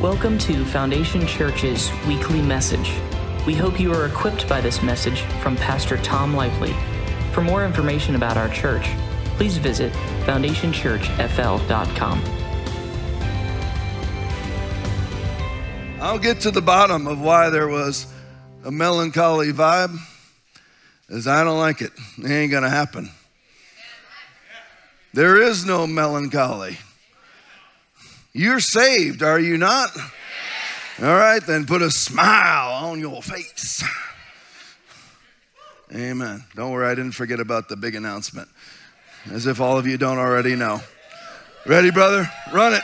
Welcome to Foundation Church's weekly message. We hope you are equipped by this message from Pastor Tom Lively. For more information about our church, please visit foundationchurchfl.com. I'll get to the bottom of why there was a melancholy vibe, as I don't like it. It ain't gonna happen. There is no melancholy. You're saved, are you not? All right, then put a smile on your face. Amen. Don't worry, I didn't forget about the big announcement, as if all of you don't already know. Ready, brother? Run it.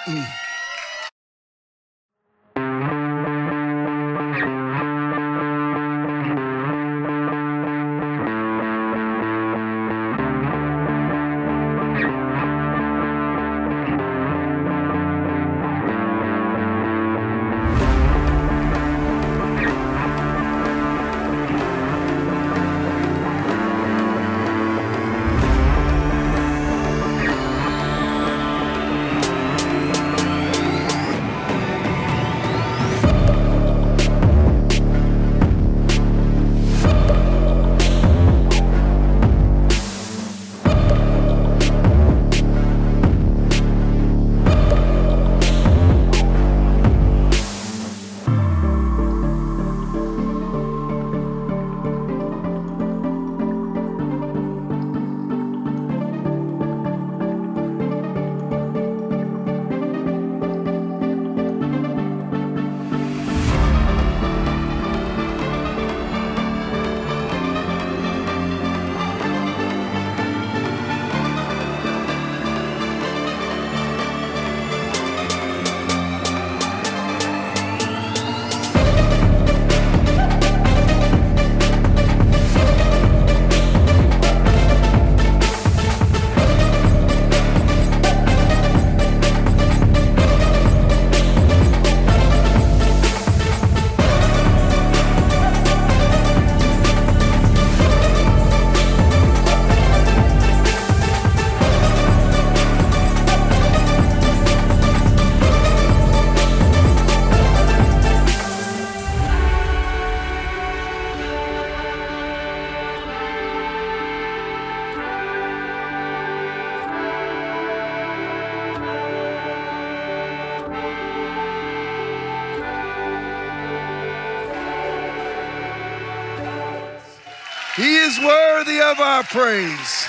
Worthy of our praise.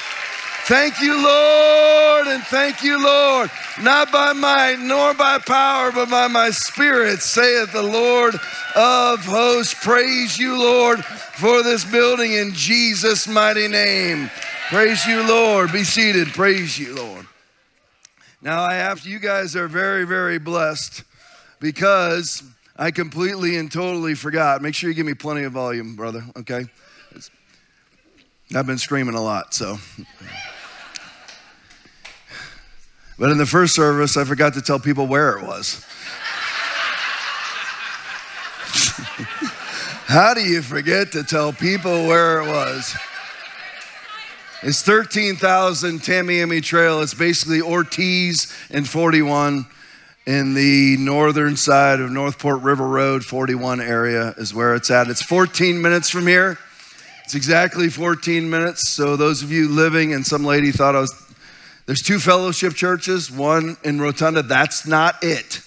Thank you, Lord, and thank you, Lord. Not by might nor by power, but by my spirit, saith the Lord of hosts. Praise you, Lord, for this building in Jesus' mighty name. Praise you, Lord. Be seated. Praise you, Lord. Now, I have you guys are very, very blessed because I completely and totally forgot. Make sure you give me plenty of volume, brother, okay? I've been screaming a lot, so. But in the first service, I forgot to tell people where it was. How do you forget to tell people where it was? It's 13,000 Tamiami Trail. It's basically Ortiz and 41 in the northern side of Northport River Road, 41 area is where it's at. It's 14 minutes from here. It's exactly 14 minutes. So, those of you living, and some lady thought I was, there's two fellowship churches, one in Rotunda. That's not it.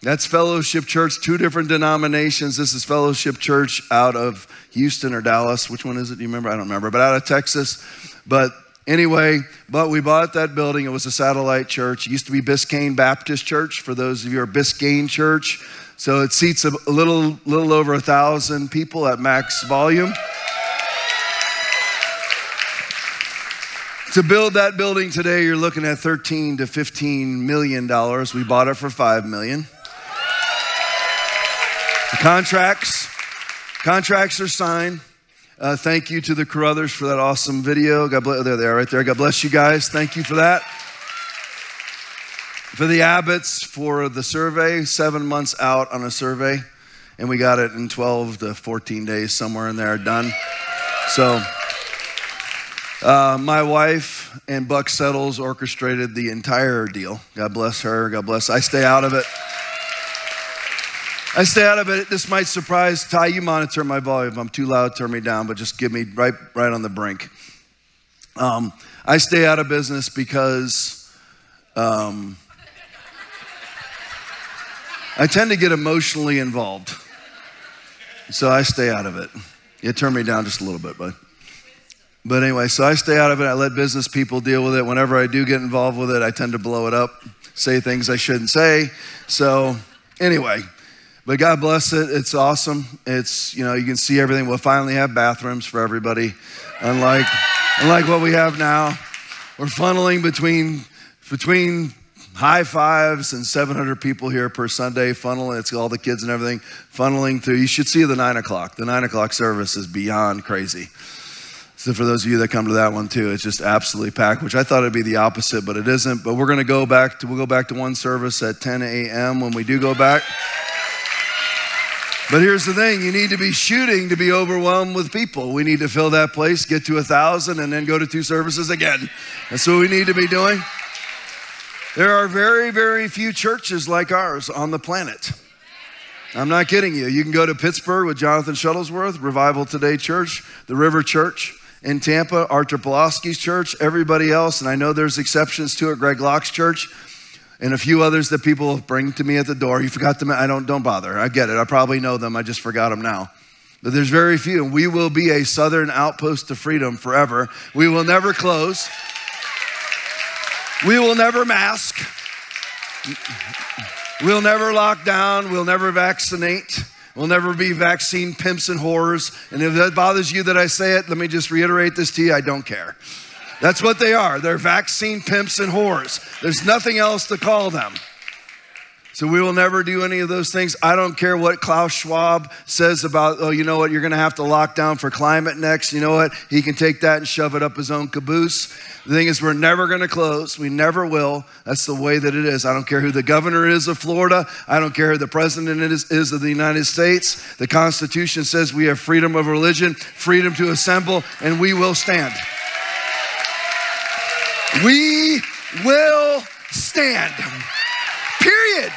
That's Fellowship Church, two different denominations. This is Fellowship Church out of Houston or Dallas. Which one is it? Do you remember? I don't remember, but out of Texas. But anyway, but we bought that building. It was a satellite church. It used to be Biscayne Baptist Church, for those of you who are Biscayne Church. So it seats a little, little over a thousand people at max volume. To build that building today, you're looking at 13 to 15 million dollars. We bought it for 5 million. The contracts, contracts are signed. Uh, thank you to the Carruthers for that awesome video. God bless. There they are, right there. God bless you guys. Thank you for that. For the Abbotts for the survey, seven months out on a survey, and we got it in 12 to 14 days, somewhere in there, done. So. Uh, my wife and Buck Settles orchestrated the entire deal. God bless her. God bless. I stay out of it. I stay out of it. This might surprise Ty. You monitor my volume. I'm too loud, turn me down, but just give me right, right on the brink. Um, I stay out of business because um, I tend to get emotionally involved. So I stay out of it. It turned me down just a little bit, bud. But anyway, so I stay out of it. I let business people deal with it. Whenever I do get involved with it, I tend to blow it up, say things I shouldn't say. So anyway, but God bless it. It's awesome. It's, you know, you can see everything. We'll finally have bathrooms for everybody, unlike, unlike what we have now. We're funneling between, between high fives and 700 people here per Sunday, funneling. It's all the kids and everything funneling through. You should see the nine o'clock. The nine o'clock service is beyond crazy. So for those of you that come to that one too, it's just absolutely packed. Which I thought it'd be the opposite, but it isn't. But we're going to go back to we'll go back to one service at 10 a.m. when we do go back. But here's the thing you need to be shooting to be overwhelmed with people. We need to fill that place, get to a thousand, and then go to two services again. That's what we need to be doing. There are very, very few churches like ours on the planet. I'm not kidding you. You can go to Pittsburgh with Jonathan Shuttlesworth, Revival Today Church, the River Church in Tampa, Artur Pawlowski's church, everybody else, and I know there's exceptions to it, Greg Locke's church, and a few others that people bring to me at the door. You forgot them. I don't, don't bother. I get it. I probably know them. I just forgot them now. But there's very few. We will be a southern outpost of freedom forever. We will never close. We will never mask. We'll never lock down. We'll never vaccinate. We'll never be vaccine pimps and whores. And if that bothers you that I say it, let me just reiterate this to you I don't care. That's what they are. They're vaccine pimps and whores. There's nothing else to call them. So we will never do any of those things. I don't care what Klaus Schwab says about, oh, you know what, you're going to have to lock down for climate next. You know what? He can take that and shove it up his own caboose. The thing is, we're never going to close. We never will. That's the way that it is. I don't care who the governor is of Florida. I don't care who the president is, is of the United States. The Constitution says we have freedom of religion, freedom to assemble, and we will stand. We will stand. Period.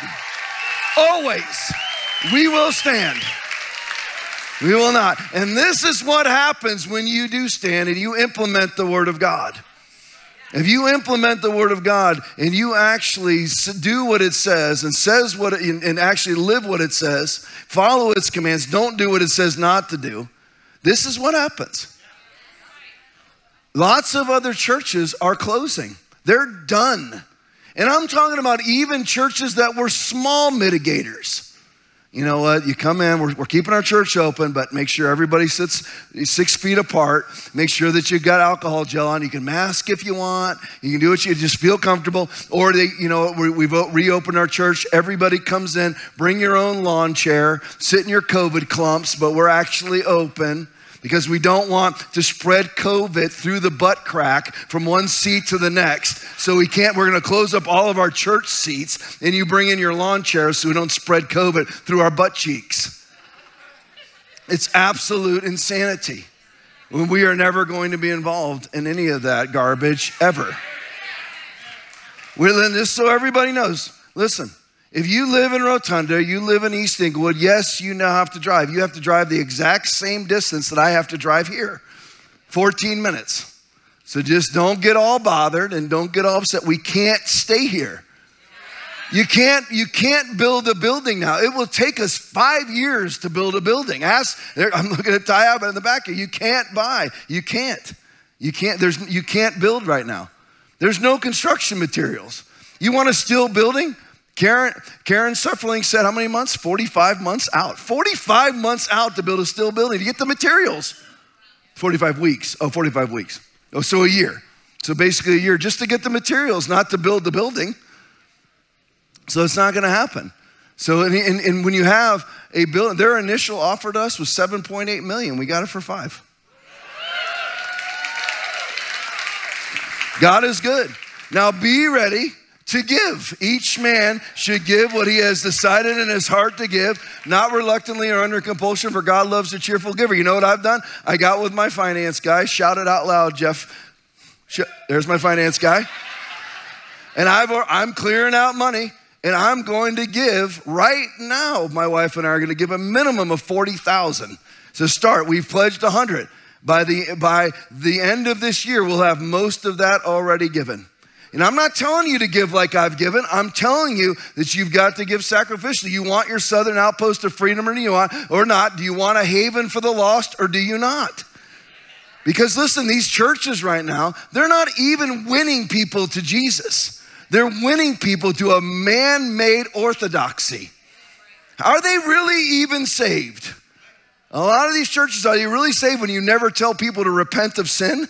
Always. We will stand. We will not. And this is what happens when you do stand and you implement the Word of God. If you implement the Word of God and you actually do what it says and says what it, and actually live what it says, follow its commands, don't do what it says not to do, this is what happens. Lots of other churches are closing. They're done. And I'm talking about even churches that were small mitigators. You know what? You come in, we're, we're, keeping our church open, but make sure everybody sits six feet apart. Make sure that you've got alcohol gel on. You can mask if you want. You can do what you just feel comfortable. Or they, you know, we, we've reopened our church. Everybody comes in, bring your own lawn chair, sit in your COVID clumps, but we're actually open because we don't want to spread COVID through the butt crack from one seat to the next. So we can't, we're going to close up all of our church seats and you bring in your lawn chairs so we don't spread COVID through our butt cheeks. It's absolute insanity. We are never going to be involved in any of that garbage ever. We're just so everybody knows. Listen, if you live in Rotunda, you live in East Englewood, yes, you now have to drive. You have to drive the exact same distance that I have to drive here 14 minutes. So just don't get all bothered and don't get all upset. We can't stay here. You can't, you can't build a building now. It will take us five years to build a building. Ask, I'm looking at Ty Abbott in the back. You can't buy. You can't. You can't, there's, you can't build right now. There's no construction materials. You want a steel building? Karen, Karen Sufferling said, How many months? 45 months out. 45 months out to build a steel building to get the materials. 45 weeks. Oh, 45 weeks. Oh, so a year. So basically a year just to get the materials, not to build the building. So it's not going to happen. So, and, and, and, when you have a building, their initial offer to us was 7.8 million. We got it for five. God is good. Now be ready to give. Each man should give what he has decided in his heart to give, not reluctantly or under compulsion, for God loves a cheerful giver. You know what I've done? I got with my finance guy, shout it out loud, Jeff. There's my finance guy. And I've, I'm clearing out money. And I'm going to give right now, my wife and I are going to give a minimum of 40,000. to start, we've pledged 100. By the, by the end of this year, we'll have most of that already given. And I'm not telling you to give like I've given. I'm telling you that you've got to give sacrificially. You want your southern outpost of freedom or you want or not? Do you want a haven for the lost or do you not? Because listen, these churches right now, they're not even winning people to Jesus. They're winning people to a man-made orthodoxy. Are they really even saved? A lot of these churches, are you really saved when you never tell people to repent of sin?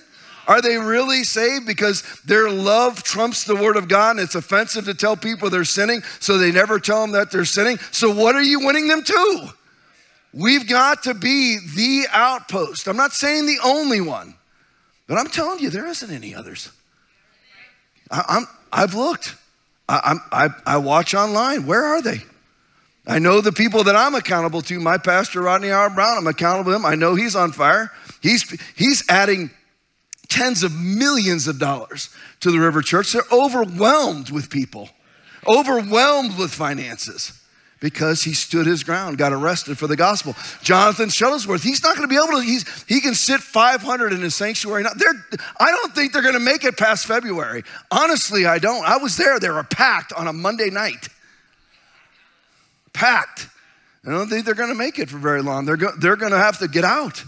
Are they really saved because their love trumps the word of God and it's offensive to tell people they're sinning, so they never tell them that they're sinning? So, what are you winning them to? We've got to be the outpost. I'm not saying the only one, but I'm telling you, there isn't any others. I, have looked, I, I, I watch online. Where are they? I know the people that I'm accountable to. My pastor, Rodney Howard-Browne, I'm accountable to him. I know he's on fire. He's, he's adding tens of millions of dollars to the River Church. They're overwhelmed with people, overwhelmed with finances because he stood his ground, got arrested for the gospel. Jonathan Shuttlesworth, he's not going to be able to, he's, he can sit 500 in his sanctuary. Now, they're, I don't think they're going to make it past February. Honestly, I don't. I was there, they were packed on a Monday night. Packed. I don't think they're going to make it for very long. They're, go, they're going to have to get out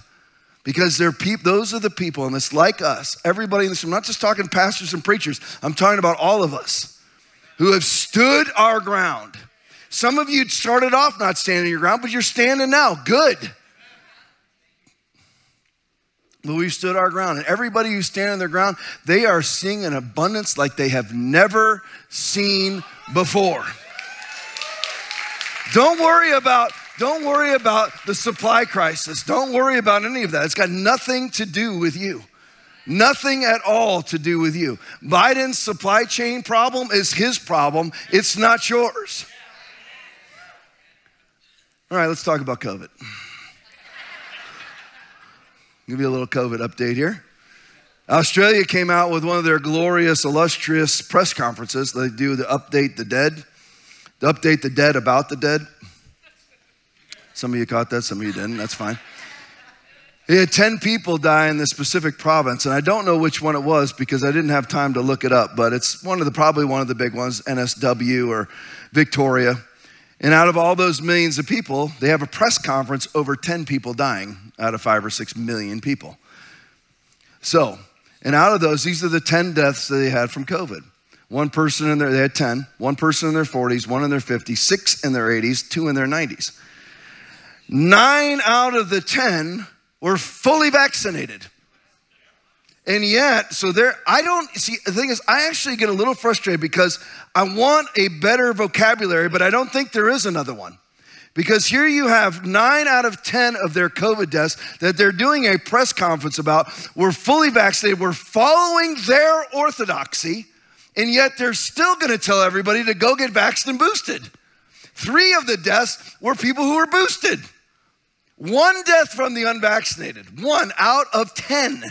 because they're peop- those are the people, and it's like us, everybody in this room, I'm not just talking pastors and preachers, I'm talking about all of us who have stood our ground. Some of you started off not standing your ground, but you're standing now. Good. But we've stood our ground. And everybody who's standing their ground, they are seeing an abundance like they have never seen before. Don't worry about don't worry about the supply crisis. Don't worry about any of that. It's got nothing to do with you. Nothing at all to do with you. Biden's supply chain problem is his problem, it's not yours. All right, let's talk about COVID. Give you a little COVID update here. Australia came out with one of their glorious, illustrious press conferences. They do the update the dead, to update the dead about the dead. Some of you caught that, some of you didn't. That's fine. He had 10 people die in this specific province, and I don't know which one it was because I didn't have time to look it up, but it's one of the probably one of the big ones, NSW or Victoria. And out of all those millions of people, they have a press conference over 10 people dying out of five or six million people. So, and out of those, these are the 10 deaths that they had from COVID. One person in their, they had 10, one person in their 40s, one in their 50s, six in their 80s, two in their 90s. Nine out of the 10 were fully vaccinated. And yet, so there, I don't see, the thing is, I actually get a little frustrated because I want a better vocabulary, but I don't think there is another one. Because here you have nine out of 10 of their COVID deaths that they're doing a press conference about. We're fully vaccinated, we're following their orthodoxy, and yet they're still gonna tell everybody to go get vaccinated and boosted. Three of the deaths were people who were boosted. One death from the unvaccinated, one out of 10.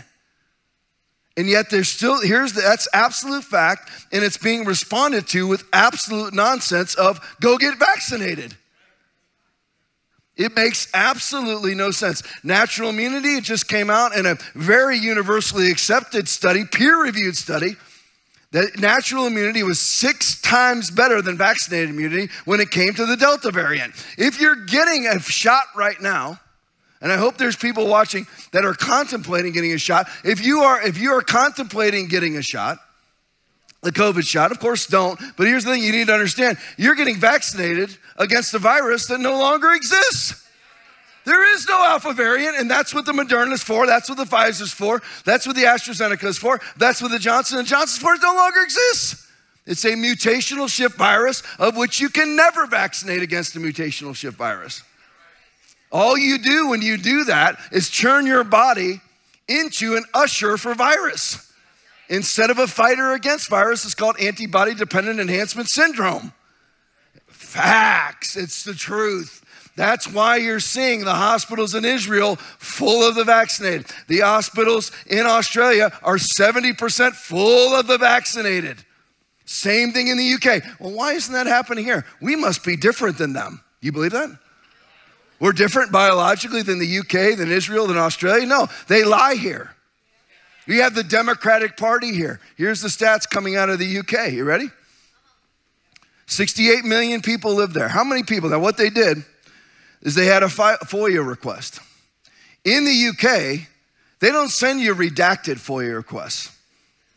And yet there's still, here's the, that's absolute fact, and it's being responded to with absolute nonsense of go get vaccinated. It makes absolutely no sense. Natural immunity, it just came out in a very universally accepted study, peer reviewed study, that natural immunity was six times better than vaccinated immunity when it came to the Delta variant. If you're getting a shot right now, and I hope there's people watching that are contemplating getting a shot. If you are, if you are contemplating getting a shot, the COVID shot, of course, don't. But here's the thing you need to understand you're getting vaccinated against a virus that no longer exists. There is no alpha variant, and that's what the Moderna is for. That's what the Pfizer's for. That's what the AstraZeneca is for. That's what the Johnson and Johnson's for. It no longer exists. It's a mutational shift virus of which you can never vaccinate against a mutational shift virus. All you do when you do that is turn your body into an usher for virus. Instead of a fighter against virus, it's called antibody dependent enhancement syndrome. Facts, it's the truth. That's why you're seeing the hospitals in Israel full of the vaccinated. The hospitals in Australia are 70% full of the vaccinated. Same thing in the UK. Well, why isn't that happening here? We must be different than them. You believe that? We're different biologically than the UK, than Israel, than Australia? No, they lie here. We have the Democratic Party here. Here's the stats coming out of the UK. You ready? 68 million people live there. How many people? Now, what they did is they had a FOIA request. In the UK, they don't send you redacted FOIA requests.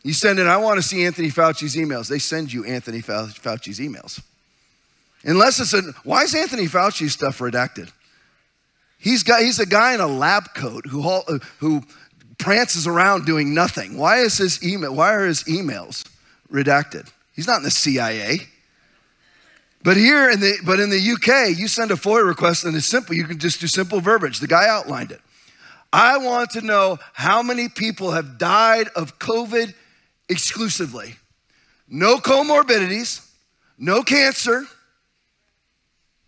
You send in, I want to see Anthony Fauci's emails. They send you Anthony Fauci's emails. Unless it's a, why is Anthony Fauci's stuff redacted? He's, got, he's a guy in a lab coat who, uh, who prances around doing nothing. Why is his email, why are his emails redacted? He's not in the CIA. But here in the but in the UK, you send a FOIA request and it's simple. You can just do simple verbiage. The guy outlined it. I want to know how many people have died of COVID exclusively. No comorbidities, no cancer,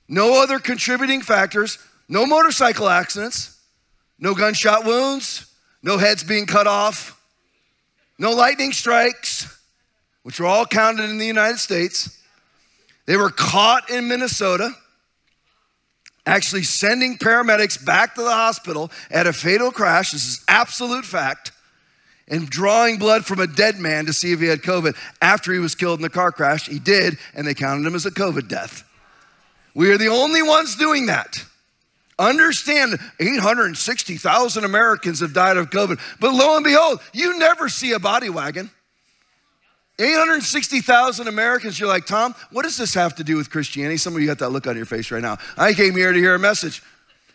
no other contributing factors, no motorcycle accidents, no gunshot wounds, no heads being cut off, no lightning strikes, which are all counted in the United States. They were caught in Minnesota, actually sending paramedics back to the hospital at a fatal crash. This is absolute fact. And drawing blood from a dead man to see if he had COVID after he was killed in the car crash. He did, and they counted him as a COVID death. We are the only ones doing that. Understand 860,000 Americans have died of COVID, but lo and behold, you never see a body wagon. 860,000 Americans, you're like, Tom, what does this have to do with Christianity? Some of you got that look on your face right now. I came here to hear a message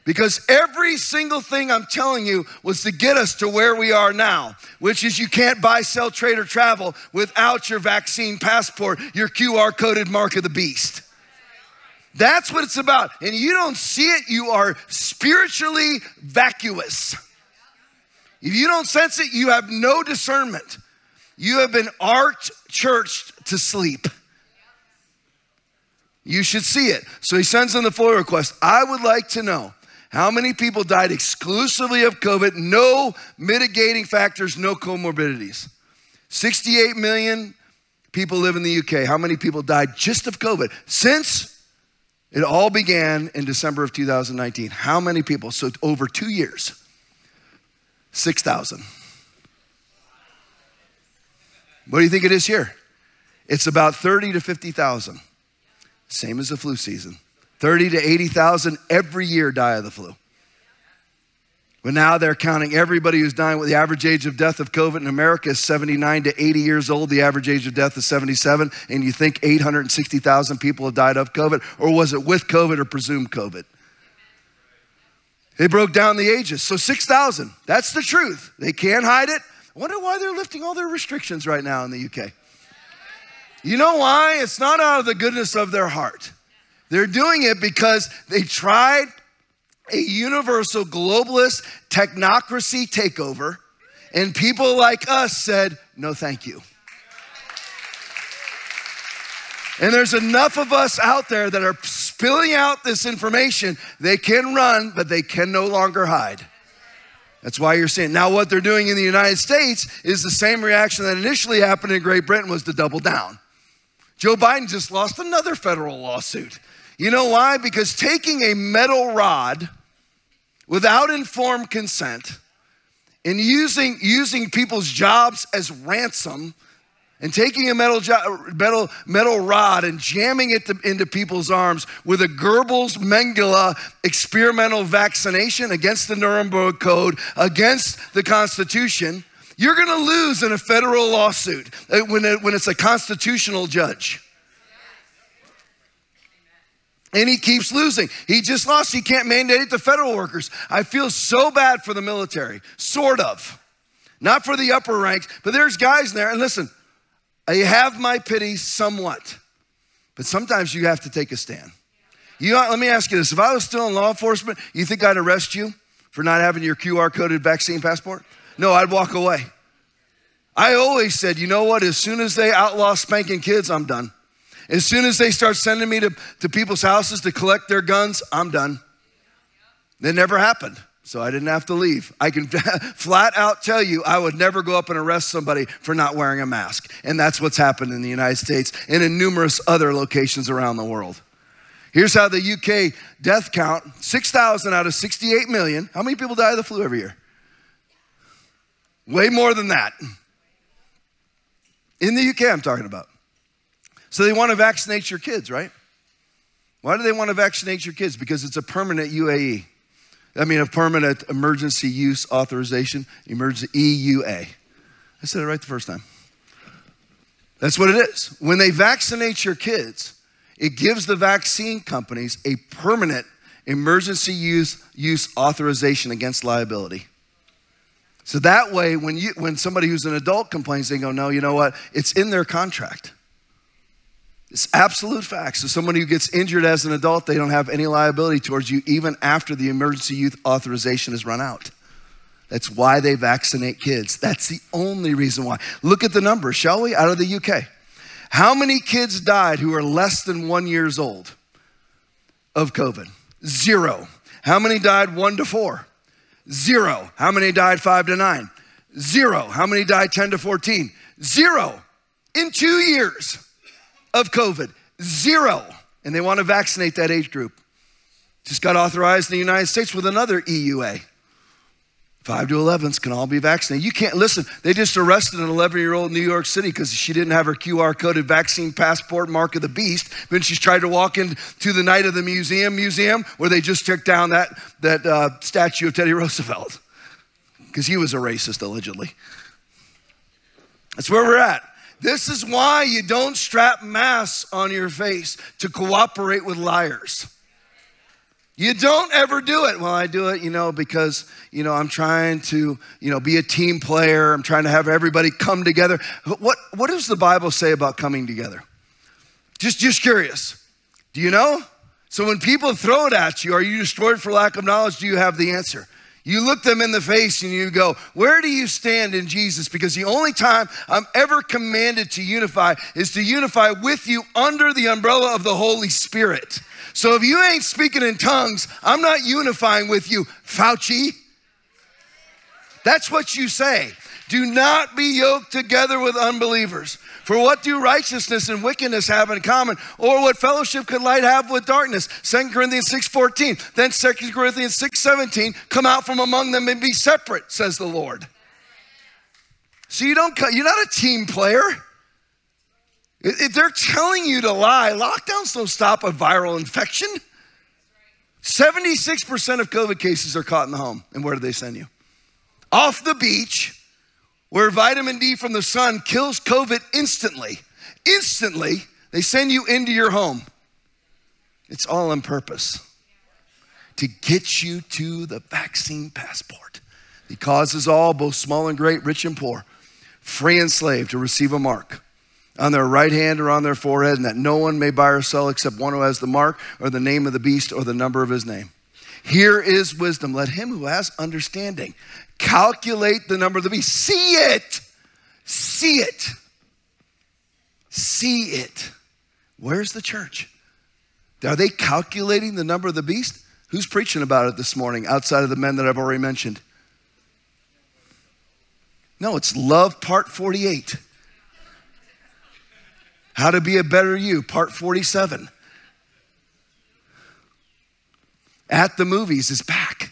because every single thing I'm telling you was to get us to where we are now, which is you can't buy, sell, trade, or travel without your vaccine passport, your QR coded mark of the beast. That's what it's about. And you don't see it, you are spiritually vacuous. If you don't sense it, you have no discernment. You have been art churched to sleep. You should see it. So he sends in the FOIA request. I would like to know how many people died exclusively of COVID, no mitigating factors, no comorbidities. 68 million people live in the UK. How many people died just of COVID? Since it all began in December of 2019. How many people? So, over two years, 6,000. What do you think it is here? It's about 30 to 50,000. Same as the flu season. 30 to 80,000 every year die of the flu. But now they're counting everybody who's dying with the average age of death of COVID in America is 79 to 80 years old. The average age of death is 77. And you think 860,000 people have died of COVID? Or was it with COVID or presumed COVID? They broke down the ages. So 6,000. That's the truth. They can't hide it. I wonder why they're lifting all their restrictions right now in the UK. You know why? It's not out of the goodness of their heart. They're doing it because they tried a universal globalist technocracy takeover, and people like us said, no, thank you. And there's enough of us out there that are spilling out this information. They can run, but they can no longer hide. That's why you're seeing. Now, what they're doing in the United States is the same reaction that initially happened in Great Britain was to double down. Joe Biden just lost another federal lawsuit. You know why? Because taking a metal rod without informed consent and using, using people's jobs as ransom and taking a metal, metal, metal rod and jamming it to, into people's arms with a Goebbels Mengele experimental vaccination against the Nuremberg Code, against the Constitution, you're gonna lose in a federal lawsuit uh, when, it, when it's a constitutional judge. And he keeps losing. He just lost. He can't mandate it to federal workers. I feel so bad for the military, sort of. Not for the upper ranks, but there's guys there. And listen, I have my pity somewhat, but sometimes you have to take a stand. You, let me ask you this if I was still in law enforcement, you think I'd arrest you for not having your QR coded vaccine passport? No, I'd walk away. I always said, you know what? As soon as they outlaw spanking kids, I'm done. As soon as they start sending me to, to people's houses to collect their guns, I'm done. It never happened. so I didn't have to leave. I can flat out tell you I would never go up and arrest somebody for not wearing a mask. And that's what's happened in the United States and in numerous other locations around the world. Here's how the UK death count 6,000 out of 68 million. How many people die of the flu every year? Way more than that. In the UK, I'm talking about. So they want to vaccinate your kids, right? Why do they want to vaccinate your kids? Because it's a permanent UAE. I mean, a permanent emergency use authorization, emergency EUA. I said it right the first time. That's what it is. When they vaccinate your kids, it gives the vaccine companies a permanent emergency use, use authorization against liability. So that way, when, you, when somebody who's an adult complains, they go, no, you know what? It's in their contract. It's absolute facts. So someone who gets injured as an adult, they don't have any liability towards you even after the emergency youth authorization has run out. That's why they vaccinate kids. That's the only reason why. Look at the numbers, shall we? Out of the UK. How many kids died who are less than one years old of COVID? Zero. How many died one to four? Zero. How many died five to nine? Zero. How many died 10 to 14? Zero. In two years of COVID, zero. And they want to vaccinate that age group. Just got authorized in the United States with another EUA. 5 to 11s can all be vaccinated. You can't listen. They just arrested an 11 year old in New York City because she didn't have her QR coded vaccine passport mark of the beast. Then she's tried to walk into the night of the museum museum where they just took down that, that uh, statue of Teddy Roosevelt because he was a racist, allegedly. That's where we're at. This is why you don't strap masks on your face to cooperate with liars. You don't ever do it. Well, I do it, you know, because, you know, I'm trying to, you know, be a team player. I'm trying to have everybody come together. What, what does the Bible say about coming together? Just, just curious. Do you know? So when people throw it at you, are you destroyed for lack of knowledge? Do you have the answer? You look them in the face and you go, Where do you stand in Jesus? Because the only time I'm ever commanded to unify is to unify with you under the umbrella of the Holy Spirit. So if you ain't speaking in tongues, I'm not unifying with you, Fauci. That's what you say. Do not be yoked together with unbelievers. For what do righteousness and wickedness have in common? Or what fellowship could light have with darkness? 2 Corinthians 6:14. Then 2 Corinthians 6:17, come out from among them and be separate, says the Lord. So you don't you're not a team player. If they're telling you to lie, lockdowns don't stop a viral infection. 76% of COVID cases are caught in the home. And where do they send you? Off the beach, where vitamin D from the sun kills COVID instantly. Instantly, they send you into your home. It's all on purpose to get you to the vaccine passport. He causes all, both small and great, rich and poor, free and slave, to receive a mark on their right hand or on their forehead, and that no one may buy or sell except one who has the mark or the name of the beast or the number of his name. Here is wisdom. Let him who has understanding calculate the number of the beast. See it. See it. See it. Where's the church? Are they calculating the number of the beast? Who's preaching about it this morning outside of the men that I've already mentioned? No, it's love part 48. How to Be a Better You, part 47. At the movies is back.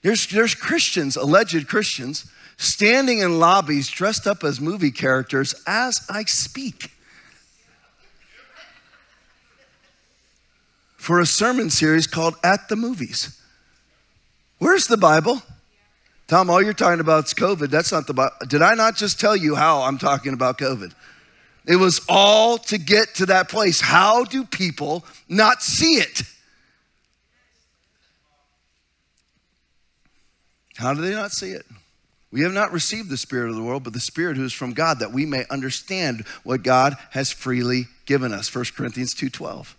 There's, there's Christians, alleged Christians, standing in lobbies dressed up as movie characters as I speak. For a sermon series called At the Movies. Where's the Bible? Tom, all you're talking about is COVID. That's not the Bible. Did I not just tell you how I'm talking about COVID? It was all to get to that place. How do people not see it? How do they not see it? We have not received the Spirit of the world, but the Spirit who is from God, that we may understand what God has freely given us. 1 Corinthians 2.12.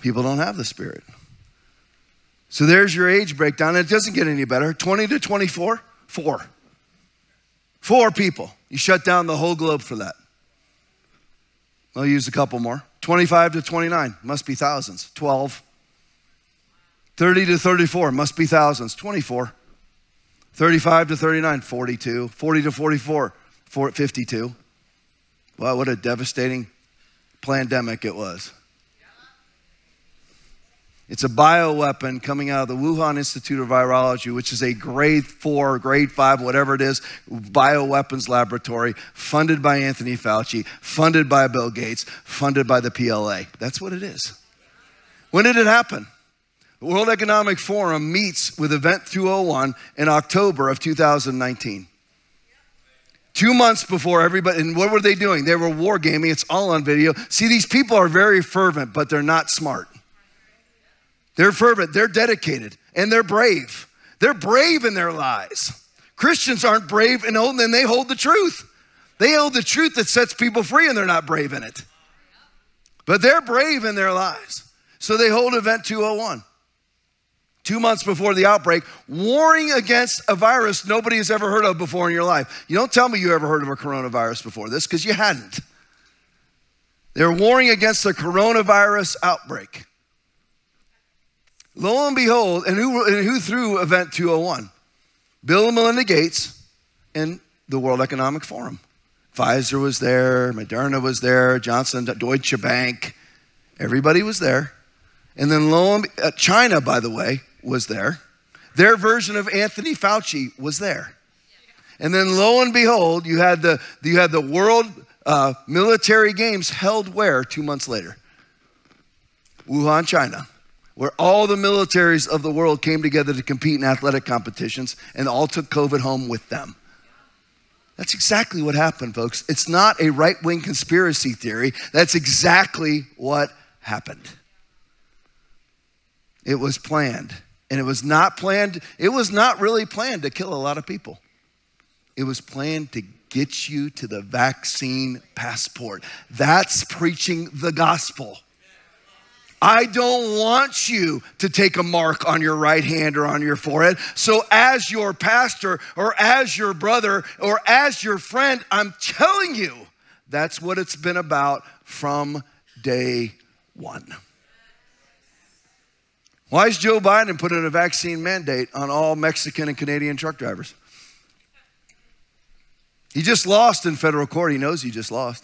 People don't have the Spirit. So there's your age breakdown. It doesn't get any better. 20 to 24, four. Four people. You shut down the whole globe for that. I'll use a couple more. 25 to 29, must be thousands. 12. 30 to 34, must be thousands. 24. 35 to 39, 42. 40 to 44, 52. Wow, what a devastating pandemic it was. It's a bioweapon coming out of the Wuhan Institute of Virology, which is a grade four, grade five, whatever it is, bioweapons laboratory funded by Anthony Fauci, funded by Bill Gates, funded by the PLA. That's what it is. When did it happen? The World Economic Forum meets with Event 201 in October of 2019. Two months before everybody, and what were they doing? They were wargaming. It's all on video. See, these people are very fervent, but they're not smart. They're fervent, they're dedicated, and they're brave. They're brave in their lies. Christians aren't brave and hold, and they hold the truth. They hold the truth that sets people free, and they're not brave in it. But they're brave in their lives. So they hold Event 201. Two months before the outbreak, warring against a virus nobody has ever heard of before in your life. You don't tell me you ever heard of a coronavirus before this because you hadn't. They're warring against the coronavirus outbreak. Lo and behold, and who, and who threw Event 201? Bill and Melinda Gates and the World Economic Forum. Pfizer was there, Moderna was there, Johnson, Deutsche Bank, everybody was there. And then lo and, uh, China, by the way, was there. Their version of Anthony Fauci was there. And then lo and behold, you had the, you had the World uh, Military Games held where two months later? Wuhan, China where all the militaries of the world came together to compete in athletic competitions and all took COVID home with them. That's exactly what happened, folks. It's not a right wing conspiracy theory. That's exactly what happened. It was planned. And it was not planned, it was not really planned to kill a lot of people. It was planned to get you to the vaccine passport. That's preaching the gospel. I don't want you to take a mark on your right hand or on your forehead. So, as your pastor or as your brother or as your friend, I'm telling you, that's what it's been about from day one. Why is Joe Biden putting a vaccine mandate on all Mexican and Canadian truck drivers? He just lost in federal court. He knows he just lost.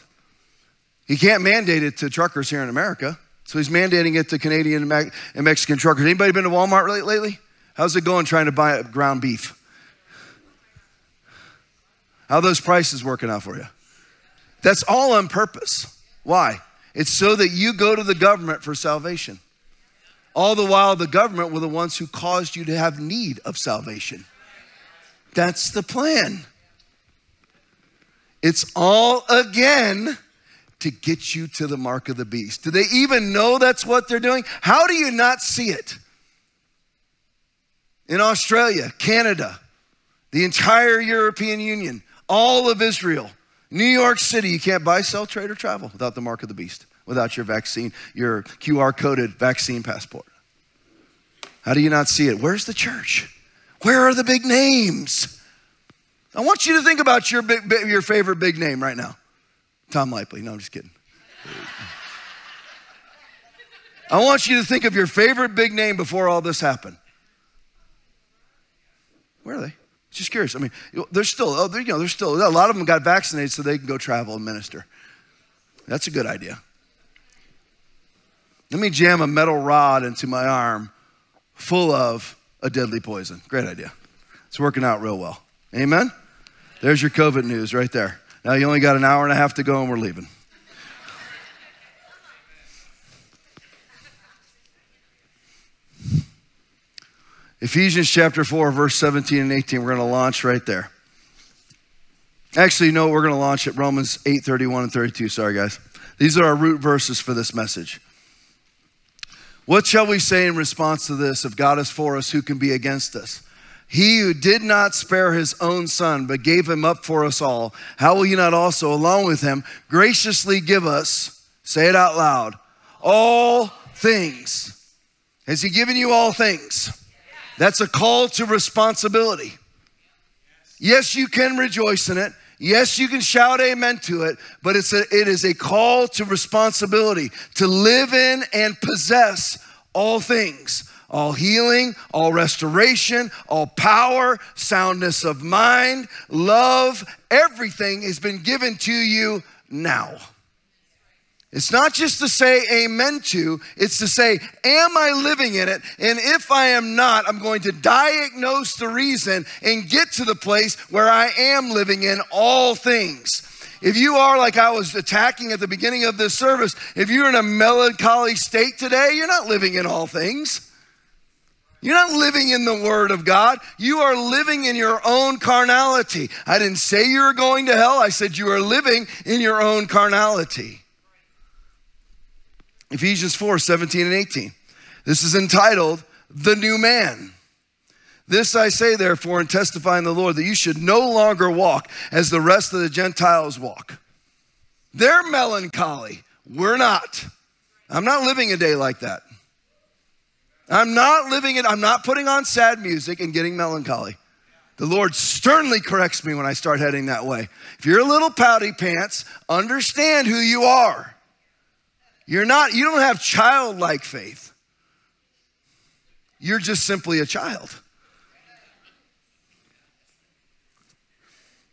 He can't mandate it to truckers here in America. So he's mandating it to Canadian and Mexican truckers. Anybody been to Walmart lately? How's it going trying to buy ground beef? How those prices working out for you? That's all on purpose. Why? It's so that you go to the government for salvation. All the while, the government were the ones who caused you to have need of salvation. That's the plan. It's all again to get you to the mark of the beast. Do they even know that's what they're doing? How do you not see it? In Australia, Canada, the entire European Union, all of Israel, New York City, you can't buy, sell, trade, or travel without the mark of the beast, without your vaccine, your QR coded vaccine passport. How do you not see it? Where's the church? Where are the big names? I want you to think about your, big, your favorite big name right now. Tom Lively. No, I'm just kidding. I want you to think of your favorite big name before all this happened. Where are they? Just curious. I mean, they're still, oh, you know, they're still, a lot of them got vaccinated so they can go travel and minister. That's a good idea. Let me jam a metal rod into my arm full of a deadly poison. Great idea. It's working out real well. Amen? There's your COVID news right there. Now you only got an hour and a half to go and we're leaving. Ephesians chapter 4, verse 17 and 18, we're going to launch right there. Actually, no, we're going to launch at Romans 8, 31 and 32. Sorry, guys. These are our root verses for this message. What shall we say in response to this? If God is for us, who can be against us? He who did not spare his own son, but gave him up for us all, how will he not also, along with him, graciously give us, say it out loud, all things? Has he given you all things? That's a call to responsibility. Yes, you can rejoice in it. Yes, you can shout amen to it, but it's a, it is a call to responsibility to live in and possess all things all healing, all restoration, all power, soundness of mind, love, everything has been given to you now. It's not just to say amen to, it's to say, am I living in it? And if I am not, I'm going to diagnose the reason and get to the place where I am living in all things. If you are like I was attacking at the beginning of this service, if you're in a melancholy state today, you're not living in all things. You're not living in the Word of God. You are living in your own carnality. I didn't say you were going to hell. I said you are living in your own carnality. Ephesians 4 17 and 18. This is entitled The New Man. This I say, therefore, and testify in the Lord, that you should no longer walk as the rest of the Gentiles walk. They're melancholy. We're not. I'm not living a day like that. I'm not living it, I'm not putting on sad music and getting melancholy. The Lord sternly corrects me when I start heading that way. If you're a little pouty pants, understand who you are. You're not, you don't have childlike faith. You're just simply a child.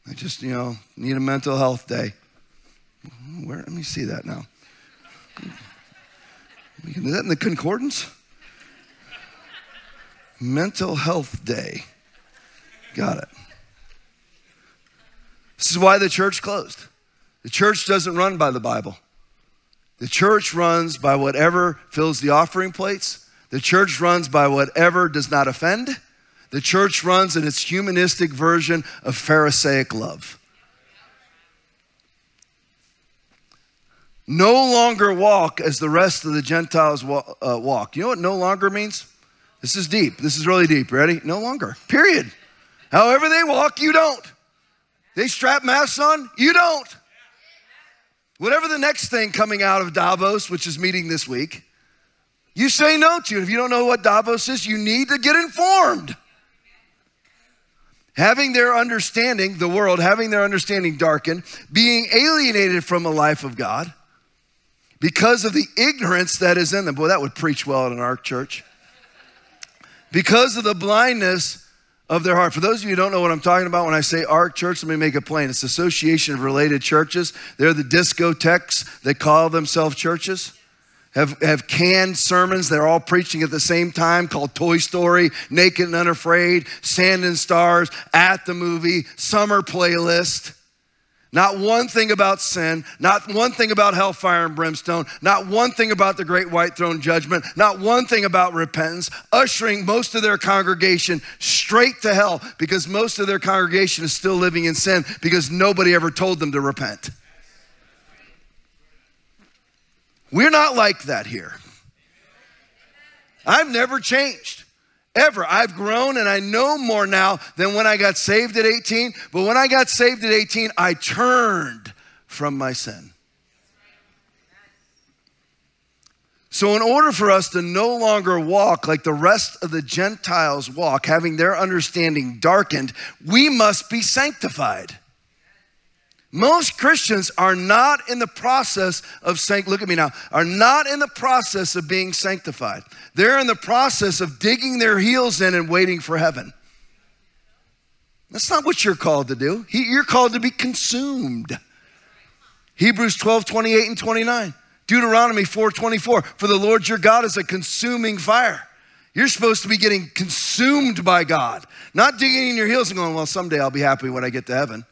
I just, you know, need a mental health day. Where, let me see that now. Is that in the concordance? Mental Health Day. Got it. This is why the church closed. The church doesn't run by the Bible. The church runs by whatever fills the offering plates. The church runs by whatever does not offend. The church runs in its humanistic version of Pharisaic love. No longer walk as the rest of the Gentiles uh, walk. You know what no longer means? This is deep. This is really deep. Ready? No longer. Period. However they walk, you don't. They strap masks on, you don't. Whatever the next thing coming out of Davos, which is meeting this week, you say no to. If you don't know what Davos is, you need to get informed. Having their understanding, the world, having their understanding darkened, being alienated from a life of God because of the ignorance that is in them. Boy, that would preach well in our church because of the blindness of their heart. For those of you who don't know what I'm talking about when I say ARC Church, let me make it plain. It's Association of Related Churches. They're the discotheques that call themselves churches. Have, have canned sermons they're all preaching at the same time called Toy Story, Naked and Unafraid, Sand and Stars, At the Movie, Summer Playlist. Not one thing about sin, not one thing about hellfire and brimstone, not one thing about the great white throne judgment, not one thing about repentance, ushering most of their congregation straight to hell because most of their congregation is still living in sin because nobody ever told them to repent. We're not like that here. I've never changed ever. I've grown and I know more now than when I got saved at 18. But when I got saved at 18, I turned from my sin. So, in order for us to no longer walk like the rest of the Gentiles walk, having their understanding darkened, we must be sanctified. Most Christians are not in the process of sanct look at me now, are not in the process of being sanctified. They're in the process of digging their heels in and waiting for heaven. That's not what you're called to do. You're called to be consumed. Hebrews 12, 28 and 29. Deuteronomy 4, 24. For the Lord your God is a consuming fire. You're supposed to be getting consumed by God, not digging in your heels and going, well, someday I'll be happy when I get to heaven.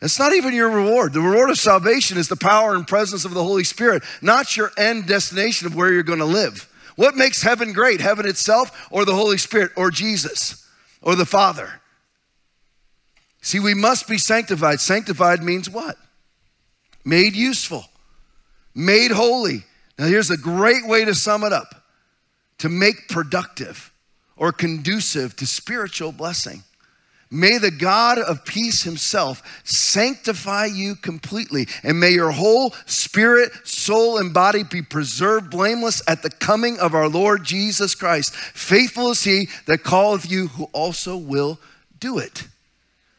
It's not even your reward. The reward of salvation is the power and presence of the Holy Spirit, not your end destination of where you're going to live. What makes heaven great? Heaven itself or the Holy Spirit or Jesus or the Father? See, we must be sanctified. Sanctified means what? Made useful, made holy. Now, here's a great way to sum it up to make productive or conducive to spiritual blessing. May the God of peace himself sanctify you completely, and may your whole spirit, soul, and body be preserved blameless at the coming of our Lord Jesus Christ. Faithful is he that calleth you, who also will do it.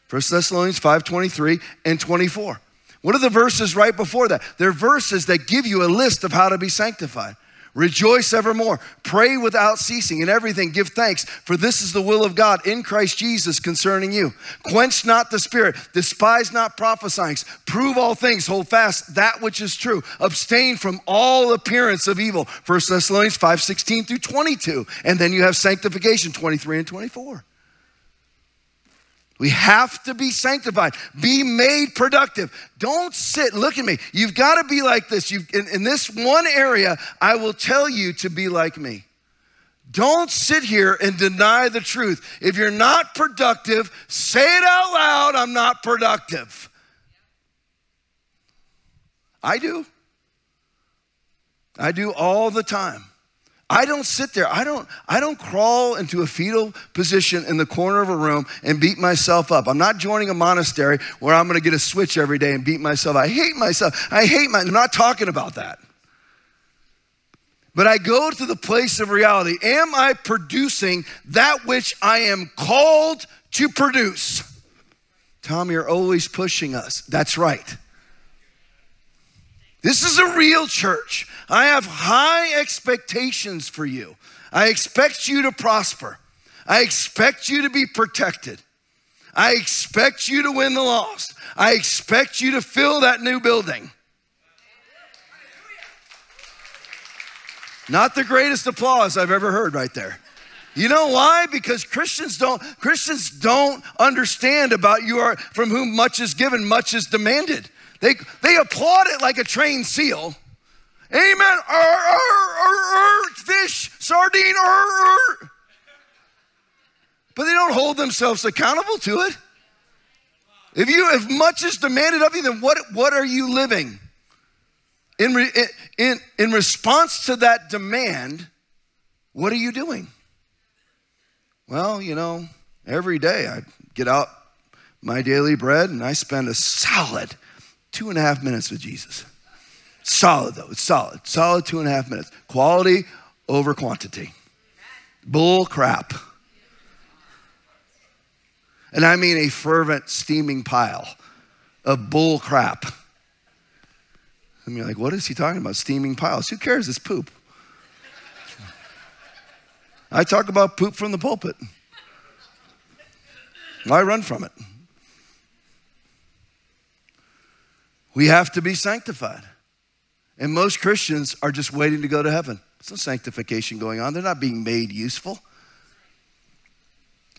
1 Thessalonians 5 23 and 24. What are the verses right before that? They're verses that give you a list of how to be sanctified. Rejoice evermore. Pray without ceasing. In everything, give thanks, for this is the will of God in Christ Jesus concerning you. Quench not the spirit, despise not prophesying. Prove all things, hold fast that which is true. Abstain from all appearance of evil. 1 Thessalonians 5 16 through 22. And then you have sanctification 23 and 24. We have to be sanctified, be made productive. Don't sit, look at me. You've got to be like this. you in, in this one area, I will tell you to be like me. Don't sit here and deny the truth. If you're not productive, say it out loud I'm not productive. I do. I do all the time. I don't sit there. I don't, I don't crawl into a fetal position in the corner of a room and beat myself up. I'm not joining a monastery where I'm going to get a switch every day and beat myself. I hate myself. I hate my, I'm not talking about that. But I go to the place of reality. Am I producing that which I am called to produce? Tom, you're always pushing us. That's right. This is a real church. I have high expectations for you. I expect you to prosper. I expect you to be protected. I expect you to win the lost. I expect you to fill that new building. Not the greatest applause I've ever heard right there. You know why? Because Christians don't Christians don't understand about you are from whom much is given, much is demanded. They, they applaud it like a trained seal. Amen. Fish, sardine. But they don't hold themselves accountable to it. If you, if much is demanded of you, then what, what are you living? In, re, in, in response to that demand, what are you doing? Well, you know, every day I get out my daily bread and I spend a solid two and a half minutes with Jesus. Solid, though. It's solid. Solid two and a half minutes. Quality over quantity. Bull crap. And I mean a fervent, steaming pile of bull crap. And you're like, what is he talking about? Steaming piles. Who cares? It's poop. I talk about poop from the pulpit. I run from it. We have to be sanctified. And most Christians are just waiting to go to heaven. There's no sanctification going on, they're not being made useful.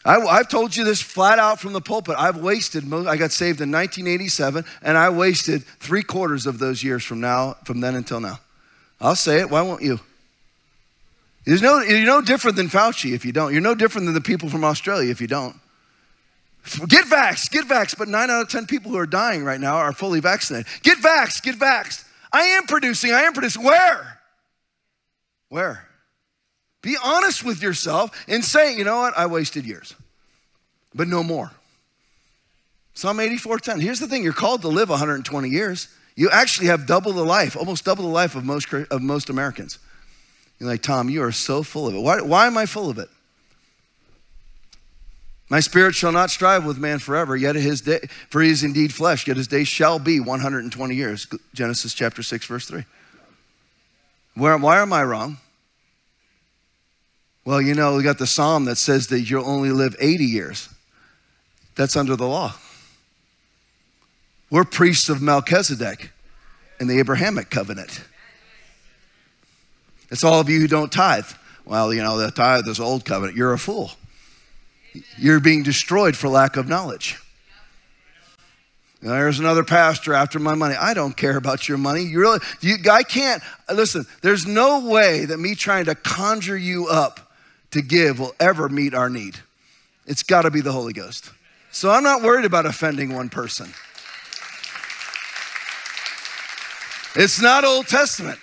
I, have told you this flat out from the pulpit. I've wasted, I got saved in 1987, and I wasted three quarters of those years from now, from then until now. I'll say it, why won't you? There's no, you're no different than Fauci if you don't. You're no different than the people from Australia if you don't. Get vaxxed, get vaxxed. But nine out of 10 people who are dying right now are fully vaccinated. Get vaxxed, get vaxxed. I am producing, I am producing. Where? Where? Be honest with yourself and say, you know what, I wasted years, but no more. Psalm 84:10. Here's the thing: you're called to live 120 years. You actually have double the life, almost double the life of most of most Americans. You're like, Tom, you are so full of it. Why, why am I full of it? My spirit shall not strive with man forever, yet his day, for he is indeed flesh, yet his days shall be 120 years. Genesis chapter 6, verse 3. Where, why am I wrong? Well, you know, we got the psalm that says that you'll only live 80 years. That's under the law. We're priests of Melchizedek in the Abrahamic covenant. It's all of you who don't tithe. Well, you know, the tithe is old covenant. You're a fool you're being destroyed for lack of knowledge. Now, there's another pastor after my money. I don't care about your money. You really, you, I can't. Listen, there's no way that me trying to conjure you up to give will ever meet our need. It's got to be the Holy Ghost. So I'm not worried about offending one person. It's not Old Testament.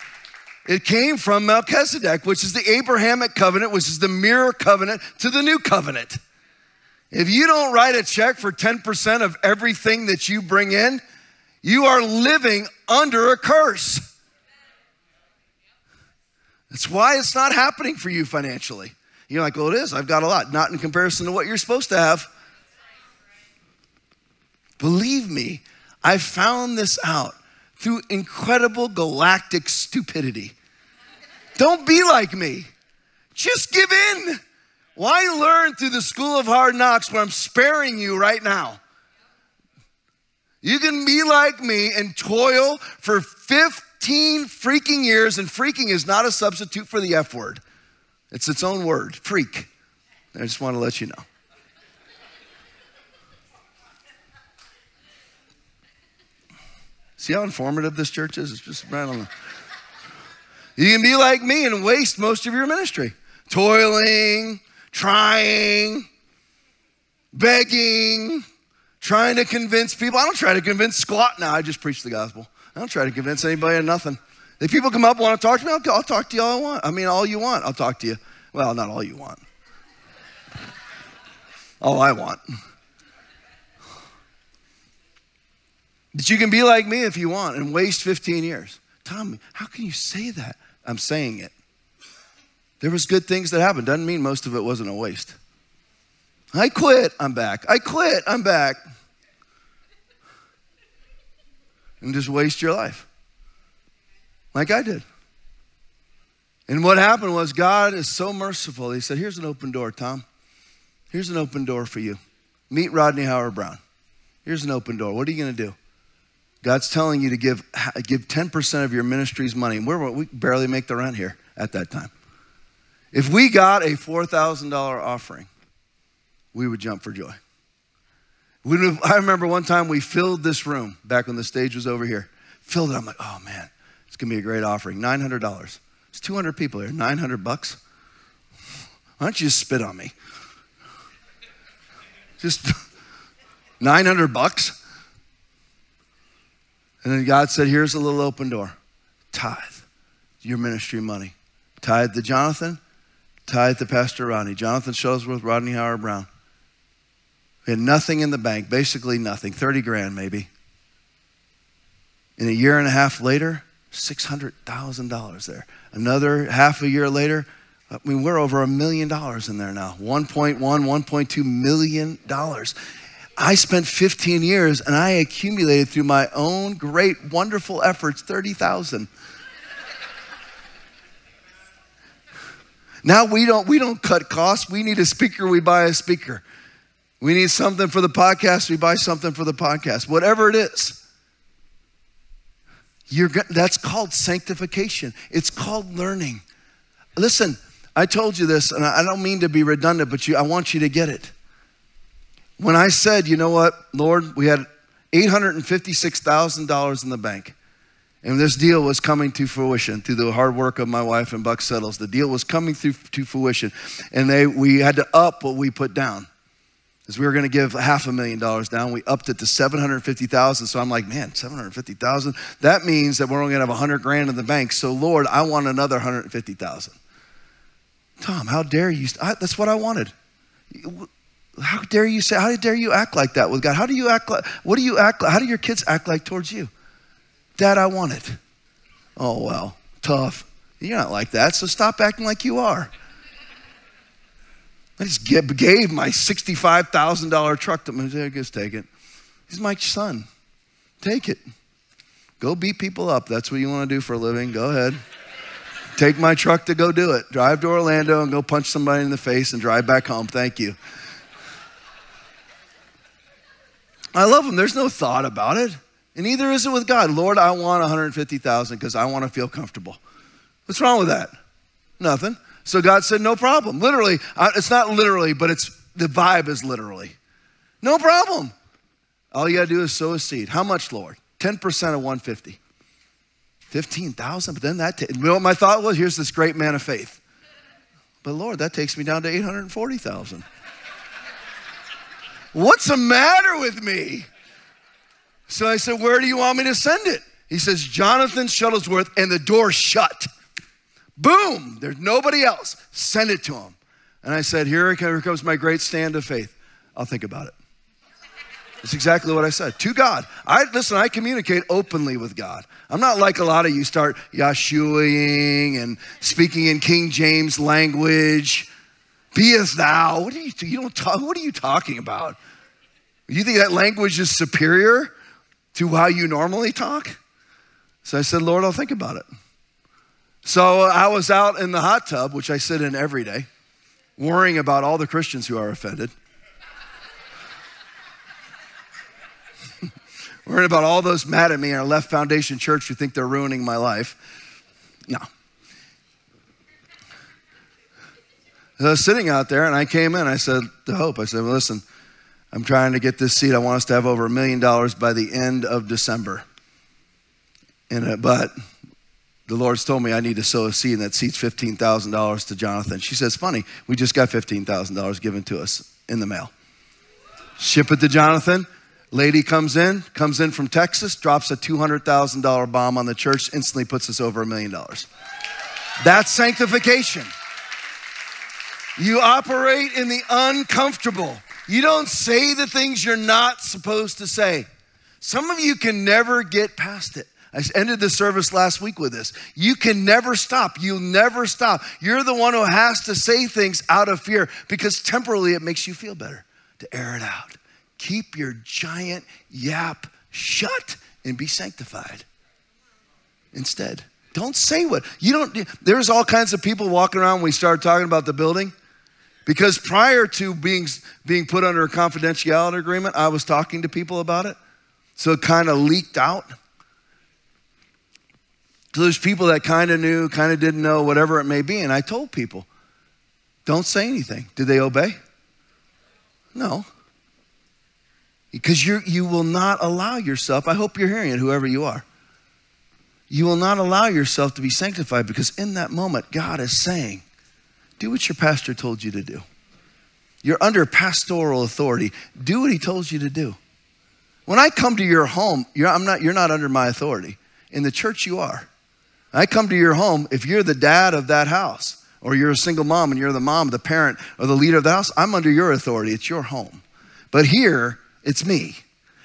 It came from Melchizedek, which is the Abrahamic covenant, which is the mirror covenant to the new covenant. If you don't write a check for 10% of everything that you bring in, you are living under a curse. That's why it's not happening for you financially. You're like, well, it is. I've got a lot. Not in comparison to what you're supposed to have. Believe me, I found this out through incredible galactic stupidity. Don't be like me. Just give in. Why learn through the school of hard knocks where I'm sparing you right now? You can be like me and toil for 15 freaking years, and freaking is not a substitute for the F word. It's its own word, freak. I just want to let you know. See how informative this church is? It's just right on the. You can be like me and waste most of your ministry, toiling, trying, begging, trying to convince people. I don't try to convince squat now. I just preach the gospel. I don't try to convince anybody of nothing. If people come up want to talk to me, I'll, I'll talk to you all I want. I mean, all you want, I'll talk to you. Well, not all you want. all I want. But you can be like me if you want and waste 15 years. Tommy, how can you say that? I'm saying it. There was good things that happened. Doesn't mean most of it wasn't a waste. I quit, I'm back. I quit, I'm back. And just waste your life. Like I did. And what happened was God is so merciful. He said, Here's an open door, Tom. Here's an open door for you. Meet Rodney Howard-Browne. Here's an open door. What are you going to do? God's telling you to give, give 10% of your ministry's money. We're, we barely make the rent here at that time. If we got a $4,000 offering, we would jump for joy. I remember one time we filled this room back when the stage was over here. Filled it. I'm like, oh man, it's going to be a great offering. $900. It's 200 people here. 900 bucks? Why don't you just spit on me? Just 900 bucks? And then God said, here's a little open door. Tithe your ministry money. Tithe to Jonathan, tithe to Pastor Rodney. Jonathan Shuttlesworth, Rodney Howard-Browne. We had nothing in the bank, basically nothing, 30 grand maybe. In a year and a half later, $600,000 there. Another half a year later, I mean, we're over a million dollars in there now. 1.1, 1.2 million dollars. I spent 15 years and I accumulated through my own great, wonderful efforts 30,000. Now we don't we don't cut costs. We need a speaker, we buy a speaker. We need something for the podcast, we buy something for the podcast. Whatever it is. You're, that's called sanctification. It's called learning. Listen, I told you this, and I don't mean to be redundant, but you, I want you to get it. When I said, you know what, Lord, we had $856,000 in the bank. And this deal was coming to fruition through the hard work of my wife and Buck Settles. The deal was coming through to fruition. And they, we had to up what we put down. Because we were going to give half a million dollars down. We upped it to 750,000. So I'm like, man, 750,000? That means that we're only going to have 100 grand in the bank. So Lord, I want another 150,000. Tom, how dare you? I, that's what I wanted. How dare you say, how dare you act like that with God? How do you act like, what do you act like, how do your kids act like towards you? Dad, I want it. Oh, well, tough. You're not like that, so stop acting like you are. I just gave my $65,000 truck to him. Just take it. He's my son. Take it. Go beat people up. That's what you want to do for a living. Go ahead. Take my truck to go do it. Drive to Orlando and go punch somebody in the face and drive back home. Thank you. I love him. There's no thought about it. And neither is it with God. Lord, I want 150,000 because I want to feel comfortable. What's wrong with that? Nothing. So God said, no problem. Literally, it's not literally, but it's the vibe is literally. No problem. All you got to do is sow a seed. How much, Lord? 10% of 150. 15,000, but then that, t- you know what my thought was? Here's this great man of faith. But Lord, that takes me down to 840,000. What's the matter with me? So I said, Where do you want me to send it? He says, Jonathan Shuttlesworth, and the door shut. Boom, there's nobody else. Send it to him. And I said, Here comes my great stand of faith. I'll think about it. That's exactly what I said. To God. I listen, I communicate openly with God. I'm not like a lot of you start Yahshuaing and speaking in King James language. Be as thou. What are you you don't talk, what are you talking about? You think that language is superior to how you normally talk? So I said, Lord, I'll think about it. So I was out in the hot tub, which I sit in every day, worrying about all the Christians who are offended. worrying about all those mad at me in our left foundation church who think they're ruining my life. No. I was sitting out there and I came in. I said to Hope, I said, well, listen, I'm trying to get this seat. I want us to have over a million dollars by the end of December. And, uh, but the Lord's told me I need to sow a seed, and that seed's $15,000 to Jonathan. She says, funny, we just got $15,000 given to us in the mail. Ship it to Jonathan. Lady comes in, comes in from Texas, drops a $200,000 bomb on the church, instantly puts us over a million dollars. That's sanctification. You operate in the uncomfortable. You don't say the things you're not supposed to say. Some of you can never get past it. I ended the service last week with this. You can never stop. You'll never stop. You're the one who has to say things out of fear because temporarily it makes you feel better to air it out. Keep your giant yap shut and be sanctified instead. Don't say what you don't. There's all kinds of people walking around when we start talking about the building. Because prior to being, being put under a confidentiality agreement, I was talking to people about it. So it kind of leaked out. So there's people that kind of knew, kind of didn't know, whatever it may be. And I told people, don't say anything. Did they obey? No. Because you you will not allow yourself, I hope you're hearing it, whoever you are. You will not allow yourself to be sanctified because in that moment, God is saying, do what your pastor told you to do. You're under pastoral authority. Do what he told you to do. When I come to your home, you're, I'm not, you're not under my authority. In the church, you are. I come to your home, if you're the dad of that house, or you're a single mom and you're the mom, the parent, or the leader of the house, I'm under your authority. It's your home. But here, it's me.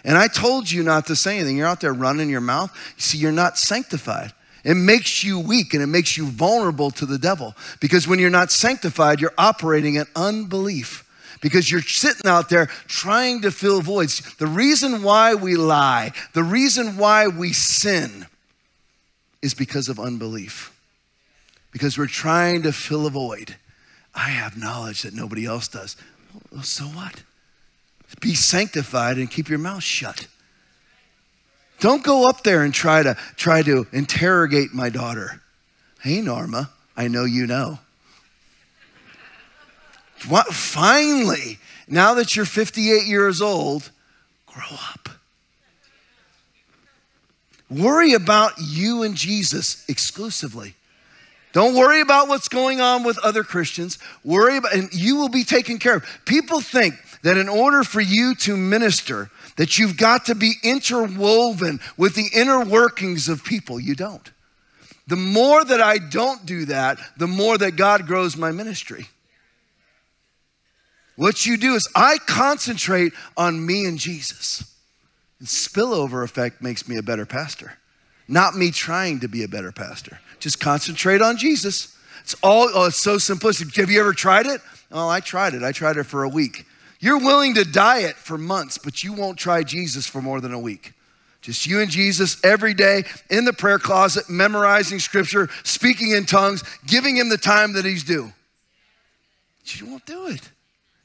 And I told you not to say anything. You're out there running your mouth. You see, you're not sanctified. It makes you weak and it makes you vulnerable to the devil. Because when you're not sanctified, you're operating in unbelief. Because you're sitting out there trying to fill voids. The reason why we lie, the reason why we sin, is because of unbelief. Because we're trying to fill a void. I have knowledge that nobody else does. So what? Be sanctified and keep your mouth shut. Don't go up there and try to try to interrogate my daughter. Hey Norma, I know you know. What finally, now that you're 58 years old, grow up. Worry about you and Jesus exclusively. Don't worry about what's going on with other Christians. Worry about, and you will be taken care of. People think that in order for you to minister, that you've got to be interwoven with the inner workings of people. You don't. The more that I don't do that, the more that God grows my ministry. What you do is I concentrate on me and Jesus. And spillover effect makes me a better pastor. Not me trying to be a better pastor. Just concentrate on Jesus. It's all oh, it's so simplistic. Have you ever tried it? Oh, I tried it. I tried it for a week. You're willing to diet for months, but you won't try Jesus for more than a week. Just you and Jesus every day in the prayer closet, memorizing scripture, speaking in tongues, giving him the time that he's due. You won't do it.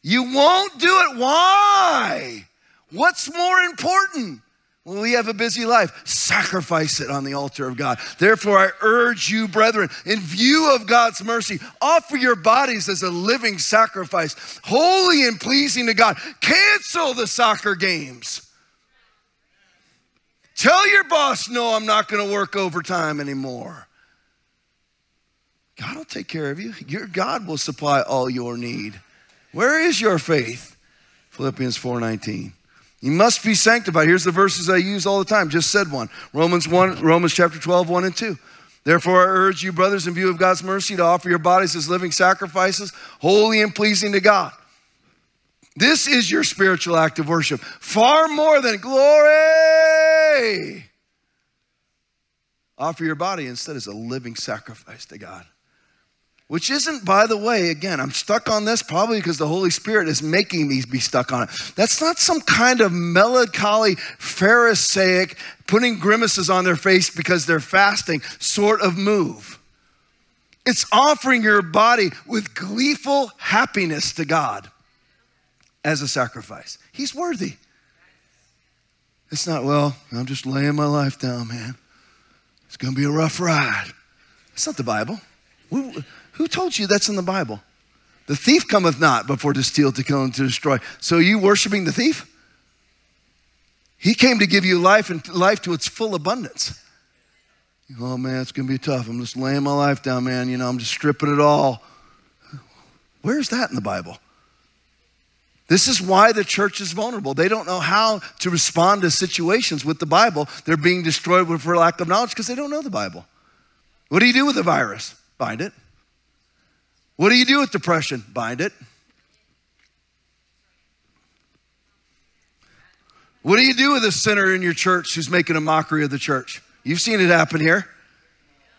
You won't do it. Why? What's more important? We have a busy life, sacrifice it on the altar of God. Therefore, I urge you, brethren, in view of God's mercy, offer your bodies as a living sacrifice, holy and pleasing to God. Cancel the soccer games. Tell your boss, no, I'm not going to work overtime anymore. God will take care of you. Your God will supply all your need. Where is your faith? Philippians 4:19. You must be sanctified. Here's the verses I use all the time. Just said one. Romans 1, Romans chapter 12, 1 and 2. Therefore, I urge you, brothers, in view of God's mercy, to offer your bodies as living sacrifices, holy and pleasing to God. This is your spiritual act of worship, far more than glory. Offer your body instead as a living sacrifice to God. Which isn't, by the way, again, I'm stuck on this probably because the Holy Spirit is making me be stuck on it. That's not some kind of melancholy, Pharisaic, putting grimaces on their face because they're fasting sort of move. It's offering your body with gleeful happiness to God as a sacrifice. He's worthy. It's not, well, I'm just laying my life down, man. It's going to be a rough ride. It's not the Bible. We, who told you that's in the Bible? The thief cometh not before to steal, to kill, and to destroy. So are you worshiping the thief? He came to give you life and life to its full abundance. Oh man, it's gonna be tough. I'm just laying my life down, man. You know, I'm just stripping it all. Where's that in the Bible? This is why the church is vulnerable. They don't know how to respond to situations with the Bible. They're being destroyed for lack of knowledge because they don't know the Bible. What do you do with a virus? Bind it. What do you do with depression? Bind it. What do you do with a sinner in your church who's making a mockery of the church? You've seen it happen here.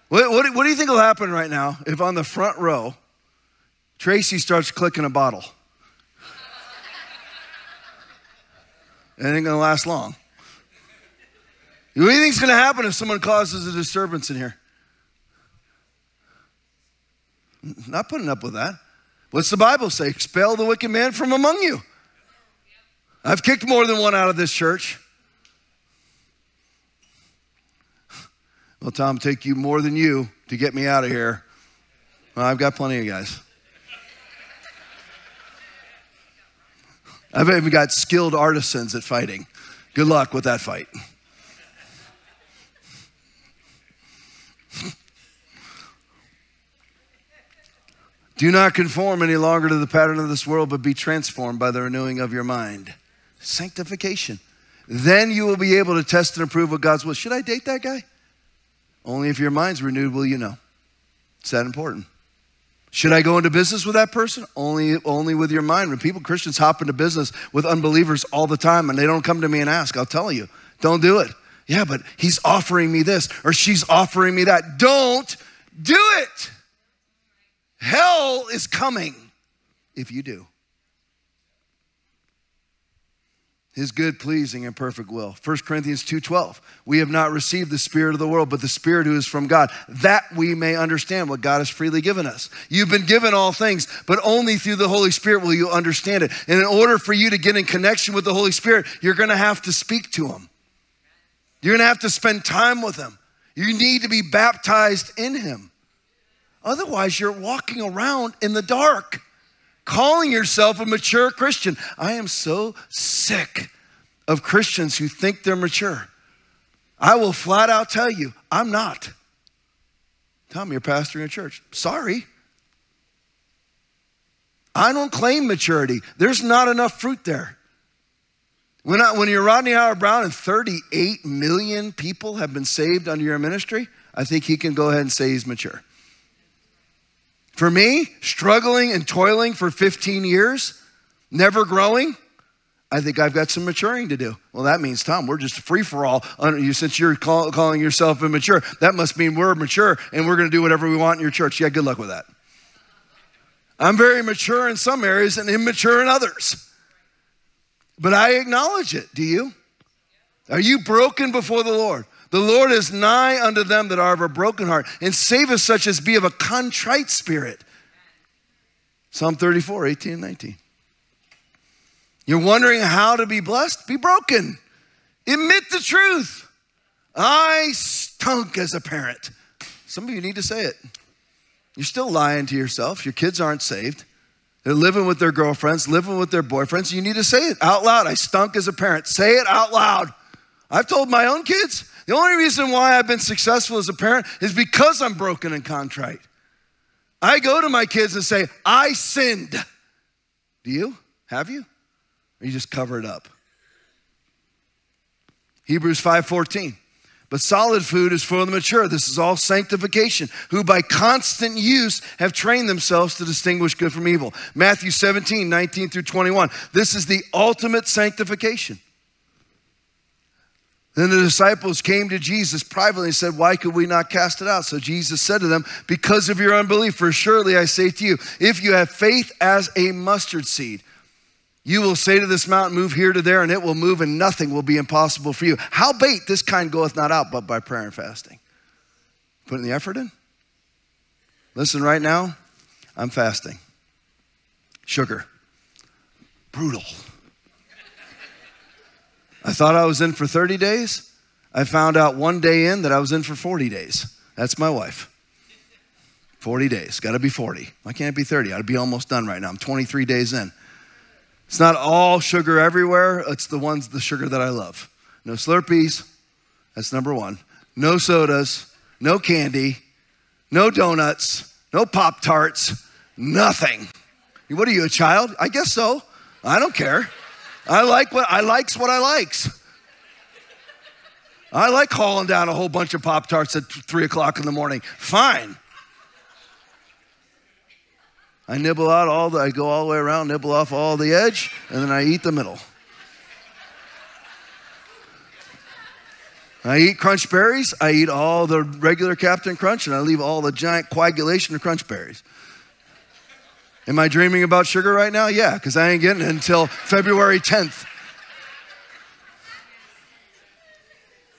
What, what, what do you think will happen right now if on the front row, Tracy starts clicking a bottle? It ain't gonna last long. What do you think's gonna happen if someone causes a disturbance in here? Not putting up with that. What's the Bible say? Expel the wicked man from among you. I've kicked more than one out of this church. Well, Tom, take you more than you to get me out of here. Well, I've got plenty of guys. I've even got skilled artisans at fighting. Good luck with that fight. Do not conform any longer to the pattern of this world, but be transformed by the renewing of your mind. Sanctification. Then you will be able to test and approve what God's will. Should I date that guy? Only if your mind's renewed will you know. It's that important. Should I go into business with that person? Only, only with your mind. When people, Christians, hop into business with unbelievers all the time and they don't come to me and ask, I'll tell you, don't do it. Yeah, but he's offering me this or she's offering me that. Don't do it. Hell is coming if you do. His good, pleasing, and perfect will. 1 Corinthians 2:12. We have not received the spirit of the world, but the spirit who is from God, that we may understand what God has freely given us. You've been given all things, but only through the Holy Spirit will you understand it. And in order for you to get in connection with the Holy Spirit, you're going to have to speak to him. You're going to have to spend time with him. You need to be baptized in him. Otherwise, you're walking around in the dark, calling yourself a mature Christian. I am so sick of Christians who think they're mature. I will flat out tell you, I'm not. Tom, you're pastoring a church. Sorry. I don't claim maturity. There's not enough fruit there. When, I, when you're Rodney Howard-Browne and 38 million people have been saved under your ministry, I think he can go ahead and say he's mature. For me, struggling and toiling for 15 years, never growing, I think I've got some maturing to do. Well, that means, Tom, we're just free for all. Under you since you're call, calling yourself immature, that must mean we're mature and we're going to do whatever we want in your church. Yeah, good luck with that. I'm very mature in some areas and immature in others. But I acknowledge it. Do you? Are you broken before the Lord? The Lord is nigh unto them that are of a broken heart, and saveth such as be of a contrite spirit. Psalm 34, 18 and 19. You're wondering how to be blessed? Be broken. Admit the truth. I stunk as a parent. Some of you need to say it. You're still lying to yourself. Your kids aren't saved. They're living with their girlfriends, living with their boyfriends. You need to say it out loud. I stunk as a parent. Say it out loud. I've told my own kids, the only reason why I've been successful as a parent is because I'm broken and contrite. I go to my kids and say, I sinned. Do you? Have you? Or you just cover it up? Hebrews 5:14. But solid food is for the mature. This is all sanctification, who by constant use have trained themselves to distinguish good from evil. Matthew 17, 19 through 21. This is the ultimate sanctification. Then the disciples came to Jesus privately and said, Why could we not cast it out? So Jesus said to them, Because of your unbelief, for surely I say to you, if you have faith as a mustard seed, you will say to this mountain, Move here to there, and it will move, and nothing will be impossible for you. How bait this kind goeth not out but by prayer and fasting? Putting the effort in? Listen, right now, I'm fasting. Sugar. Brutal. I thought I was in for 30 days. I found out one day in that I was in for 40 days. That's my wife. 40 days. Got to be 40. Why can't be 30? I'd be almost done right now. I'm 23 days in. It's not all sugar everywhere. It's the ones, the sugar that I love. No Slurpees. That's number one. No sodas. No candy. No donuts. No Pop Tarts. Nothing. What are you, a child? I guess so. I don't care. I like what I likes what I likes. I like hauling down a whole bunch of Pop Tarts at three o'clock in the morning. Fine. I nibble out all the, I go all the way around, nibble off all the edge, and then I eat the middle. I eat crunch berries. I eat all the regular Captain Crunch, and I leave all the giant coagulation of crunch berries. Am I dreaming about sugar right now? Yeah, because I ain't getting it until February 10th.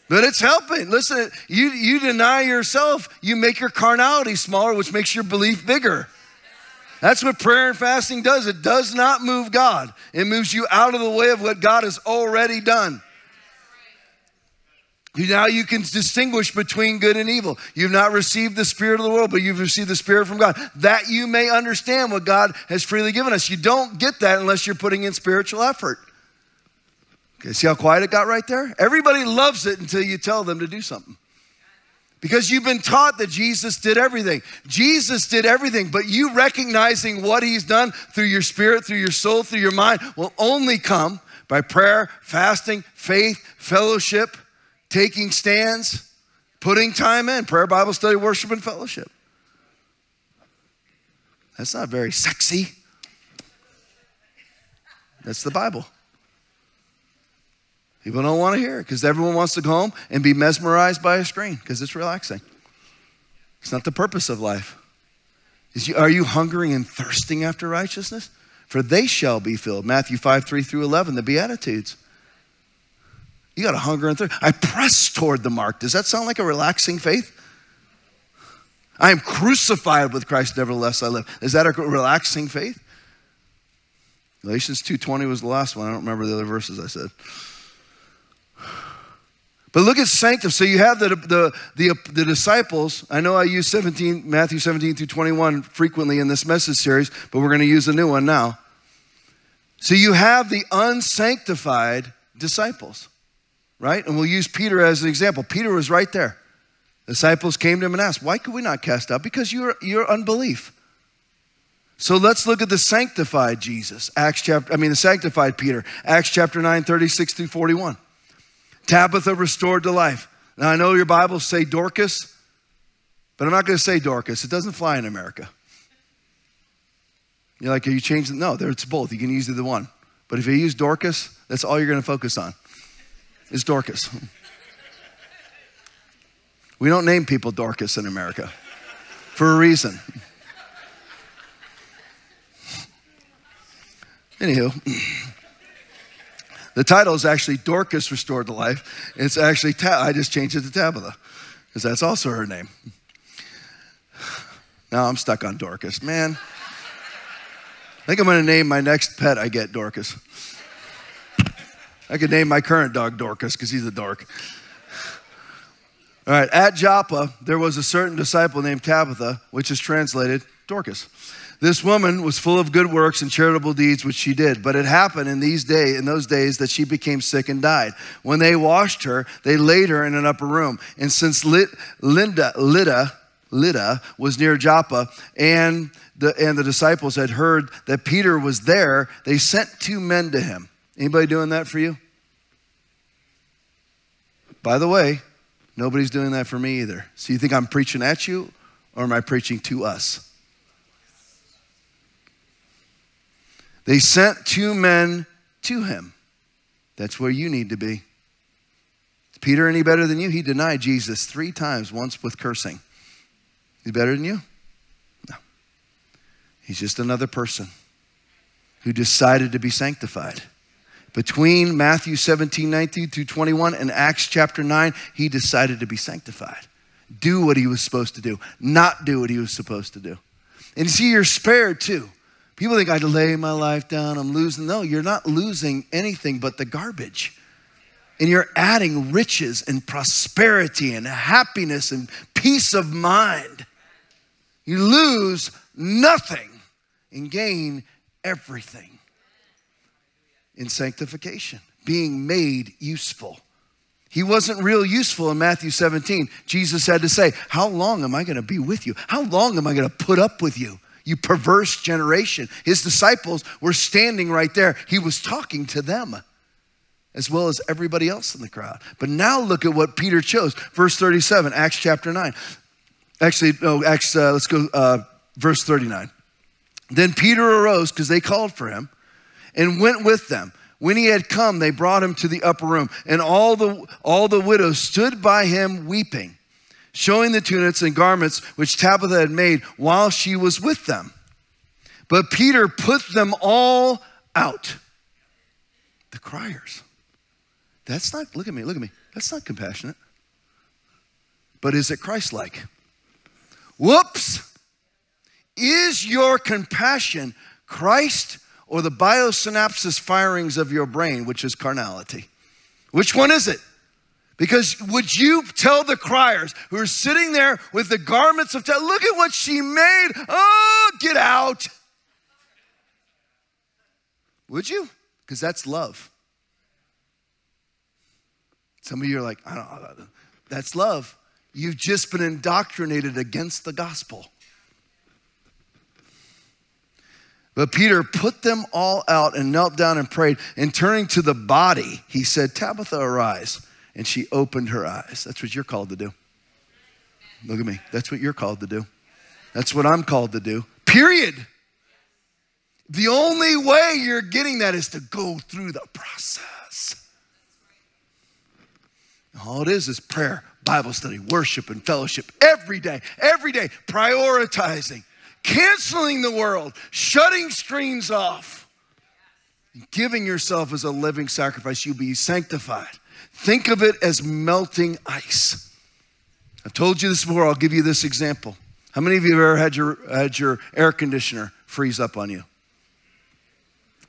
But it's helping. Listen, you, you deny yourself, you make your carnality smaller, which makes your belief bigger. That's what prayer and fasting does. It does not move God, it moves you out of the way of what God has already done. Now you can distinguish between good and evil. You've not received the spirit of the world, but you've received the spirit from God, that you may understand what God has freely given us. You don't get that unless you're putting in spiritual effort. Okay, see how quiet it got right there? Everybody loves it until you tell them to do something. Because you've been taught that Jesus did everything. Jesus did everything, but you recognizing what he's done through your spirit, through your soul, through your mind will only come by prayer, fasting, faith, fellowship taking stands, putting time in, prayer, Bible study, worship, and fellowship. That's not very sexy. That's the Bible. People don't want to hear it because everyone wants to go home and be mesmerized by a screen because it's relaxing. It's not the purpose of life. You, are you hungering and thirsting after righteousness? For they shall be filled. Matthew 5, 3 through 11, the Beatitudes. You got a hunger and thirst. I press toward the mark. Does that sound like a relaxing faith? I am crucified with Christ, nevertheless I live. Is that a relaxing faith? Galatians 2.20 was the last one. I don't remember the other verses I said. But look at sanctum. So you have the, the, the, the, disciples. I know I use 17, Matthew 17 through 21 frequently in this message series, but we're going to use a new one now. So you have the unsanctified disciples right? And we'll use Peter as an example. Peter was right there. disciples came to him and asked, Why could we not cast out? Because you're, you're unbelief. So let's look at the sanctified Jesus, Acts chapter, I mean, the sanctified Peter, Acts chapter 9, 36 through 41. Tabitha restored to life. Now, I know your Bibles say Dorcas, but I'm not going to say Dorcas. It doesn't fly in America. You're like, are you changing? No, it's both. You can use either one. But if you use Dorcas, that's all you're going to focus on is Dorcas. We don't name people Dorcas in America for a reason. Anywho, the title is actually Dorcas Restored to Life. It's actually, I just changed it to Tabitha because that's also her name. Now I'm stuck on Dorcas. Man, I think I'm going to name my next pet I get Dorcas. I could name my current dog Dorcas because he's a dork. All right, at Joppa, there was a certain disciple named Tabitha, which is translated Dorcas. This woman was full of good works and charitable deeds which she did, but it happened in these days, in those days, that she became sick and died. When they washed her, they laid her in an upper room. And since Linda, Lydda, Lydda was near Joppa, and the, and the disciples had heard that Peter was there, they sent two men to him Anybody doing that for you? By the way, nobody's doing that for me either. So you think I'm preaching at you or am I preaching to us? They sent two men to him. That's where you need to be. Peter any better than you? He denied Jesus three times, once with cursing. He's better than you? No. He's just another person who decided to be sanctified. Between Matthew 17, 19 through 21 and Acts chapter 9, he decided to be sanctified. Do what he was supposed to do, not do what he was supposed to do. And see, you're spared too. People think I lay my life down, I'm losing. No, you're not losing anything but the garbage. And you're adding riches and prosperity and happiness and peace of mind. You lose nothing and gain everything in sanctification, being made useful. He wasn't real useful in Matthew 17. Jesus had to say, How long am I going to be with you? How long am I going to put up with you? You perverse generation. His disciples were standing right there. He was talking to them as well as everybody else in the crowd. But now look at what Peter chose. Verse 37, Acts chapter 9. Actually, no, Acts, uh, let's go, uh, verse 39. Then Peter arose because they called for him and went with them. When he had come, they brought him to the upper room, and all the, all the widows stood by him weeping, showing the tunics and garments which Tabitha had made while she was with them. But Peter put them all out. The criers. That's not, look at me, look at me. That's not compassionate. But is it Christ like? Whoops! Is your compassion Christ or the biosynapses firings of your brain, which is carnality? Which one is it? Because would you tell the criers who are sitting there with the garments of, death, look at what she made. Oh, get out. Would you? Because that's love. Some of you are like, I don't know. That's love. You've just been indoctrinated against the gospel. But Peter put them all out and knelt down and prayed. And turning to the body, he said, Tabitha, arise. And she opened her eyes. That's what you're called to do. Look at me. That's what you're called to do. That's what I'm called to do. Period. The only way you're getting that is to go through the process. All it is is prayer, Bible study, worship, and fellowship every day, every day, prioritizing, canceling the world, shutting screens off, giving yourself as a living sacrifice. You'll be sanctified. Think of it as melting ice. I've told you this before, I'll give you this example. How many of you have ever had your, had your air conditioner freeze up on you?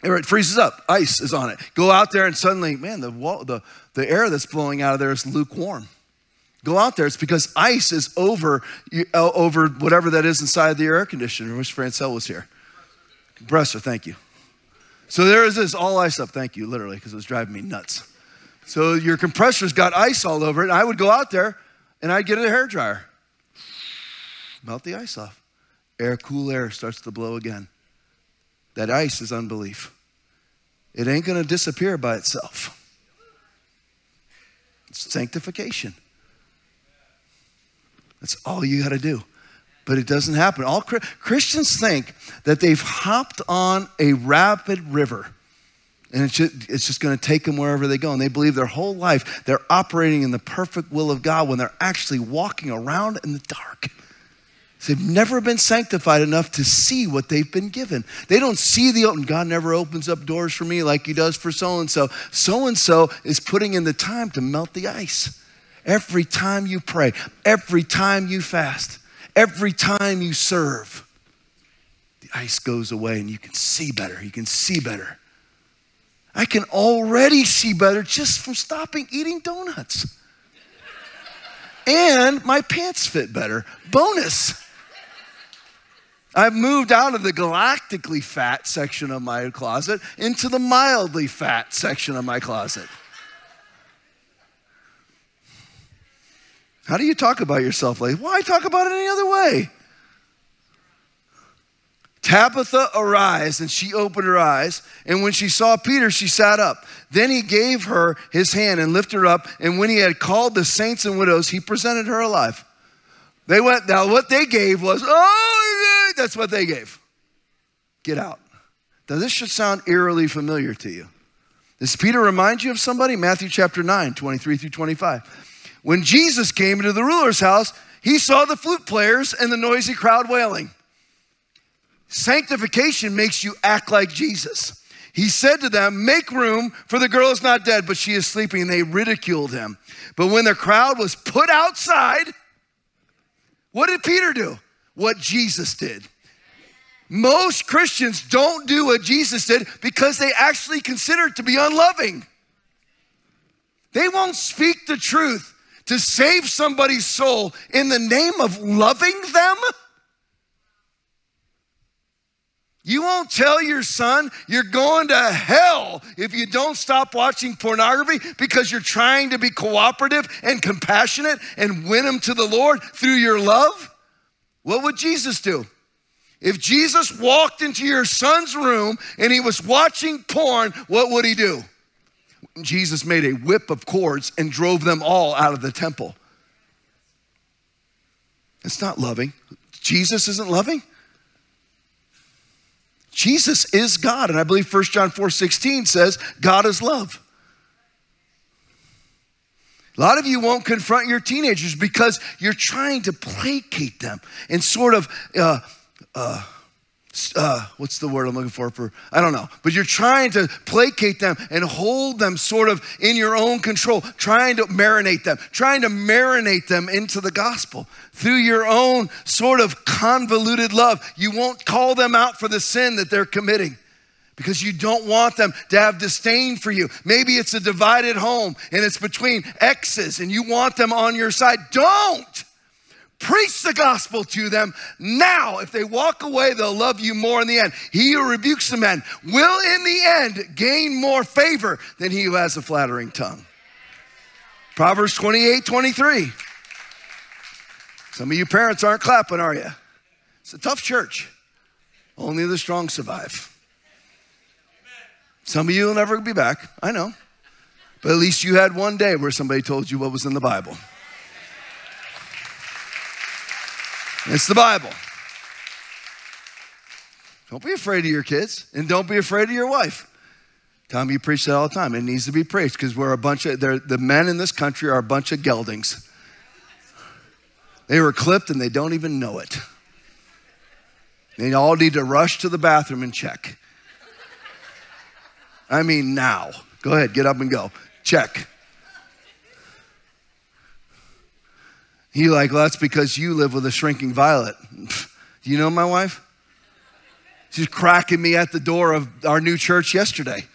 It freezes up, ice is on it. Go out there and suddenly, man, the, wall, the, the air that's blowing out of there is lukewarm. Go out there. It's because ice is over, uh, over whatever that is inside the air conditioner. I wish Francel was here. Compressor, thank you. So there is this all ice up, thank you, literally, because it was driving me nuts. So your compressor's got ice all over it. And I would go out there and I'd get a hair dryer, melt the ice off. Air, cool air starts to blow again. That ice is unbelief. It ain't going to disappear by itself. It's sanctification. That's all you got to do. But it doesn't happen. All Christians think that they've hopped on a rapid river and it's just, it's just going to take them wherever they go. And they believe their whole life they're operating in the perfect will of God when they're actually walking around in the dark. They've never been sanctified enough to see what they've been given. They don't see the open. God never opens up doors for me like He does for so and so. So and so is putting in the time to melt the ice. Every time you pray, every time you fast, every time you serve, the ice goes away and you can see better. You can see better. I can already see better just from stopping eating donuts. and my pants fit better. Bonus. I've moved out of the galactically fat section of my closet into the mildly fat section of my closet. How do you talk about yourself like, why talk about it any other way? Tabitha arise, and she opened her eyes. And when she saw Peter, she sat up. Then he gave her his hand and lifted her up. And when he had called the saints and widows, he presented her alive. They went, now what they gave was, oh, that's what they gave. Get out. Now, this should sound eerily familiar to you. Does Peter remind you of somebody? Matthew chapter 9, 23 through 25. When Jesus came into the ruler's house, he saw the flute players and the noisy crowd wailing. Sanctification makes you act like Jesus. He said to them, Make room, for the girl is not dead, but she is sleeping. And they ridiculed him. But when the crowd was put outside, what did Peter do? What Jesus did. Most Christians don't do what Jesus did because they actually consider it to be unloving. They won't speak the truth to save somebody's soul in the name of loving them. You won't tell your son you're going to hell if you don't stop watching pornography because you're trying to be cooperative and compassionate and win him to the Lord through your love. What would Jesus do? If Jesus walked into your son's room and he was watching porn, what would he do? Jesus made a whip of cords and drove them all out of the temple. It's not loving. Jesus isn't loving. Jesus is God. And I believe 1 John 4 16 says, God is love. A lot of you won't confront your teenagers because you're trying to placate them and sort of uh, uh, uh, what's the word I'm looking for? For I don't know, but you're trying to placate them and hold them sort of in your own control, trying to marinate them, trying to marinate them into the gospel through your own sort of convoluted love. You won't call them out for the sin that they're committing because you don't want them to have disdain for you. Maybe it's a divided home and it's between exes and you want them on your side. Don't. Preach the gospel to them now. If they walk away, they'll love you more in the end. He who rebukes the men will, in the end, gain more favor than he who has a flattering tongue. Proverbs 28 23. Some of you parents aren't clapping, are you? It's a tough church. Only the strong survive. Some of you will never be back, I know. But at least you had one day where somebody told you what was in the Bible. It's the Bible. Don't be afraid of your kids and don't be afraid of your wife. Tom, you preach that all the time. It needs to be preached because we're a bunch of, the men in this country are a bunch of geldings. They were clipped and they don't even know it. They all need to rush to the bathroom and check. I mean, now. Go ahead, get up and go. Check. He like, well, that's because you live with a shrinking violet. Do you know my wife? She's cracking me at the door of our new church yesterday.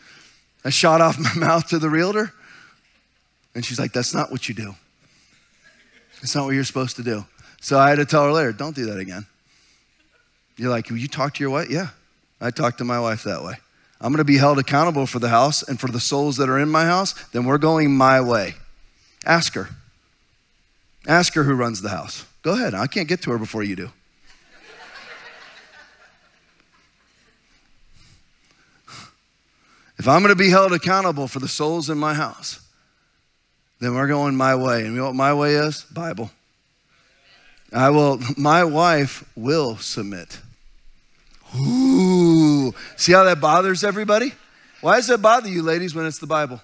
I shot off my mouth to the realtor, and she's like, that's not what you do. It's not what you're supposed to do. So I had to tell her later, don't do that again. You're like, will you talk to your wife? Yeah, I talk to my wife that way. I'm going to be held accountable for the house and for the souls that are in my house, then we're going my way. Ask her. Ask her who runs the house. Go ahead. I can't get to her before you do. If I'm going to be held accountable for the souls in my house, then we're going my way. And you know what my way is? Bible. I will, my wife will submit. Ooh. See how that bothers everybody? Why does that bother you, ladies, when it's the Bible?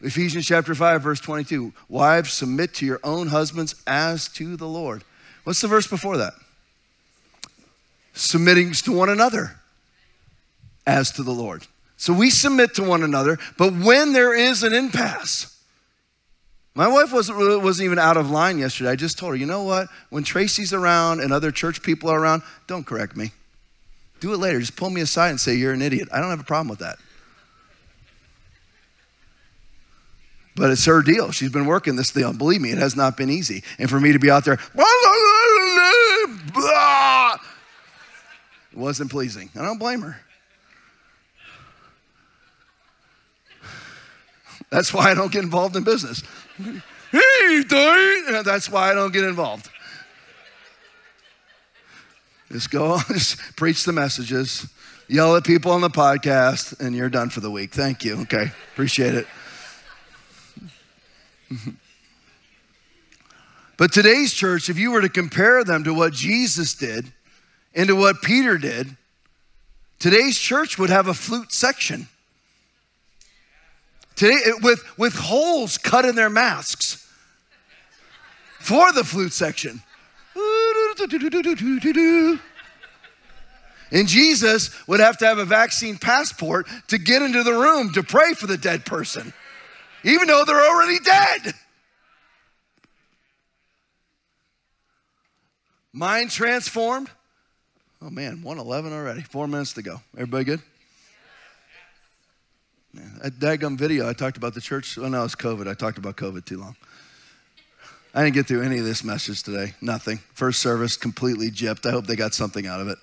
Ephesians chapter 5, verse 22. Wives, submit to your own husbands as to the Lord. What's the verse before that? Submitting to one another as to the Lord. So we submit to one another, but when there is an impasse, my wife wasn't, wasn't even out of line yesterday. I just told her, you know what? When Tracy's around and other church people are around, don't correct me. Do it later. Just pull me aside and say, you're an idiot. I don't have a problem with that. But it's her deal. She's been working this deal. Believe me, it has not been easy. And for me to be out there, wasn't pleasing. I don't blame her. That's why I don't get involved in business. hey. That's why I don't get involved. Just go on, just preach the messages, yell at people on the podcast, and you're done for the week. Thank you. Okay, appreciate it. But today's church, if you were to compare them to what Jesus did and to what Peter did, today's church would have a flute section. Today, with, with holes cut in their masks for the flute section. And Jesus would have to have a vaccine passport to get into the room to pray for the dead person, even though they're already dead. Mind transformed. Oh man, 111 already. Four minutes to go. Everybody good? Man, that daggum video I talked about the church. Oh no, it's COVID. I talked about COVID too long. I didn't get through any of this message today. Nothing. First service completely gypped. I hope they got something out of it.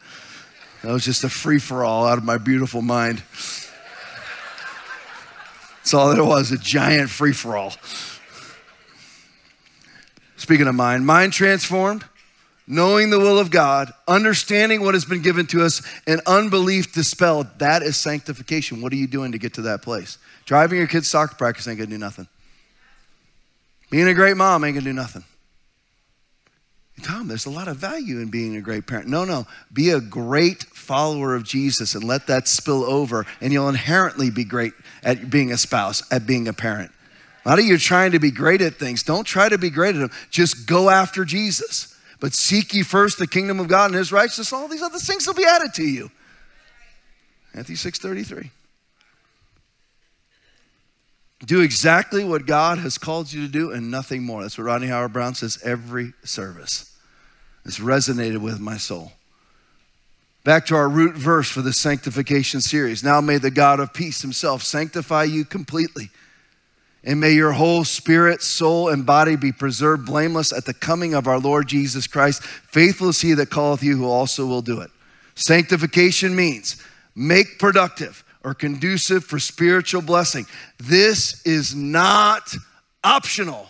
That was just a free for all out of my beautiful mind. That's all it was a giant free for all. Speaking of mind, mind transformed, knowing the will of God, understanding what has been given to us, and unbelief dispelled. That is sanctification. What are you doing to get to that place? Driving your kids' soccer practice ain't gonna do nothing. Being a great mom ain't gonna do nothing. Tom, there's a lot of value in being a great parent. No, no. Be a great follower of Jesus and let that spill over, and you'll inherently be great at being a spouse, at being a parent. A lot of you are trying to be great at things. Don't try to be great at them. Just go after Jesus. But seek ye first the kingdom of God and his righteousness, all these other things will be added to you. Matthew 6:33. Do exactly what God has called you to do and nothing more. That's what Rodney Howard-Browne says every service. It's resonated with my soul. Back to our root verse for the sanctification series. Now may the God of peace himself sanctify you completely. And may your whole spirit, soul, and body be preserved blameless at the coming of our Lord Jesus Christ. Faithful is he that calleth you, who also will do it. Sanctification means make productive or conducive for spiritual blessing. This is not optional.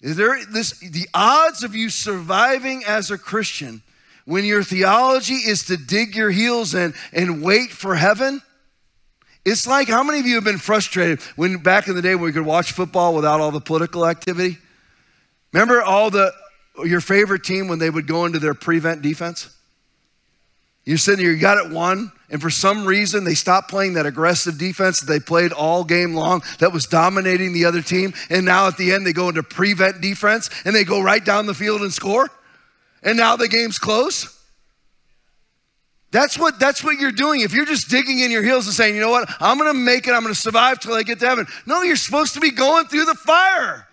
Is there this the odds of you surviving as a Christian when your theology is to dig your heels in and wait for heaven? It's like how many of you have been frustrated when back in the day when we could watch football without all the political activity? Remember all the your favorite team when they would go into their prevent defense? You're sitting here, you got it one, and for some reason they stopped playing that aggressive defense that they played all game long that was dominating the other team. And now at the end they go into prevent defense and they go right down the field and score. And now the game's close. That's what, that's what you're doing. If you're just digging in your heels and saying, you know what, I'm gonna make it, I'm gonna survive till I get to heaven. No, you're supposed to be going through the fire.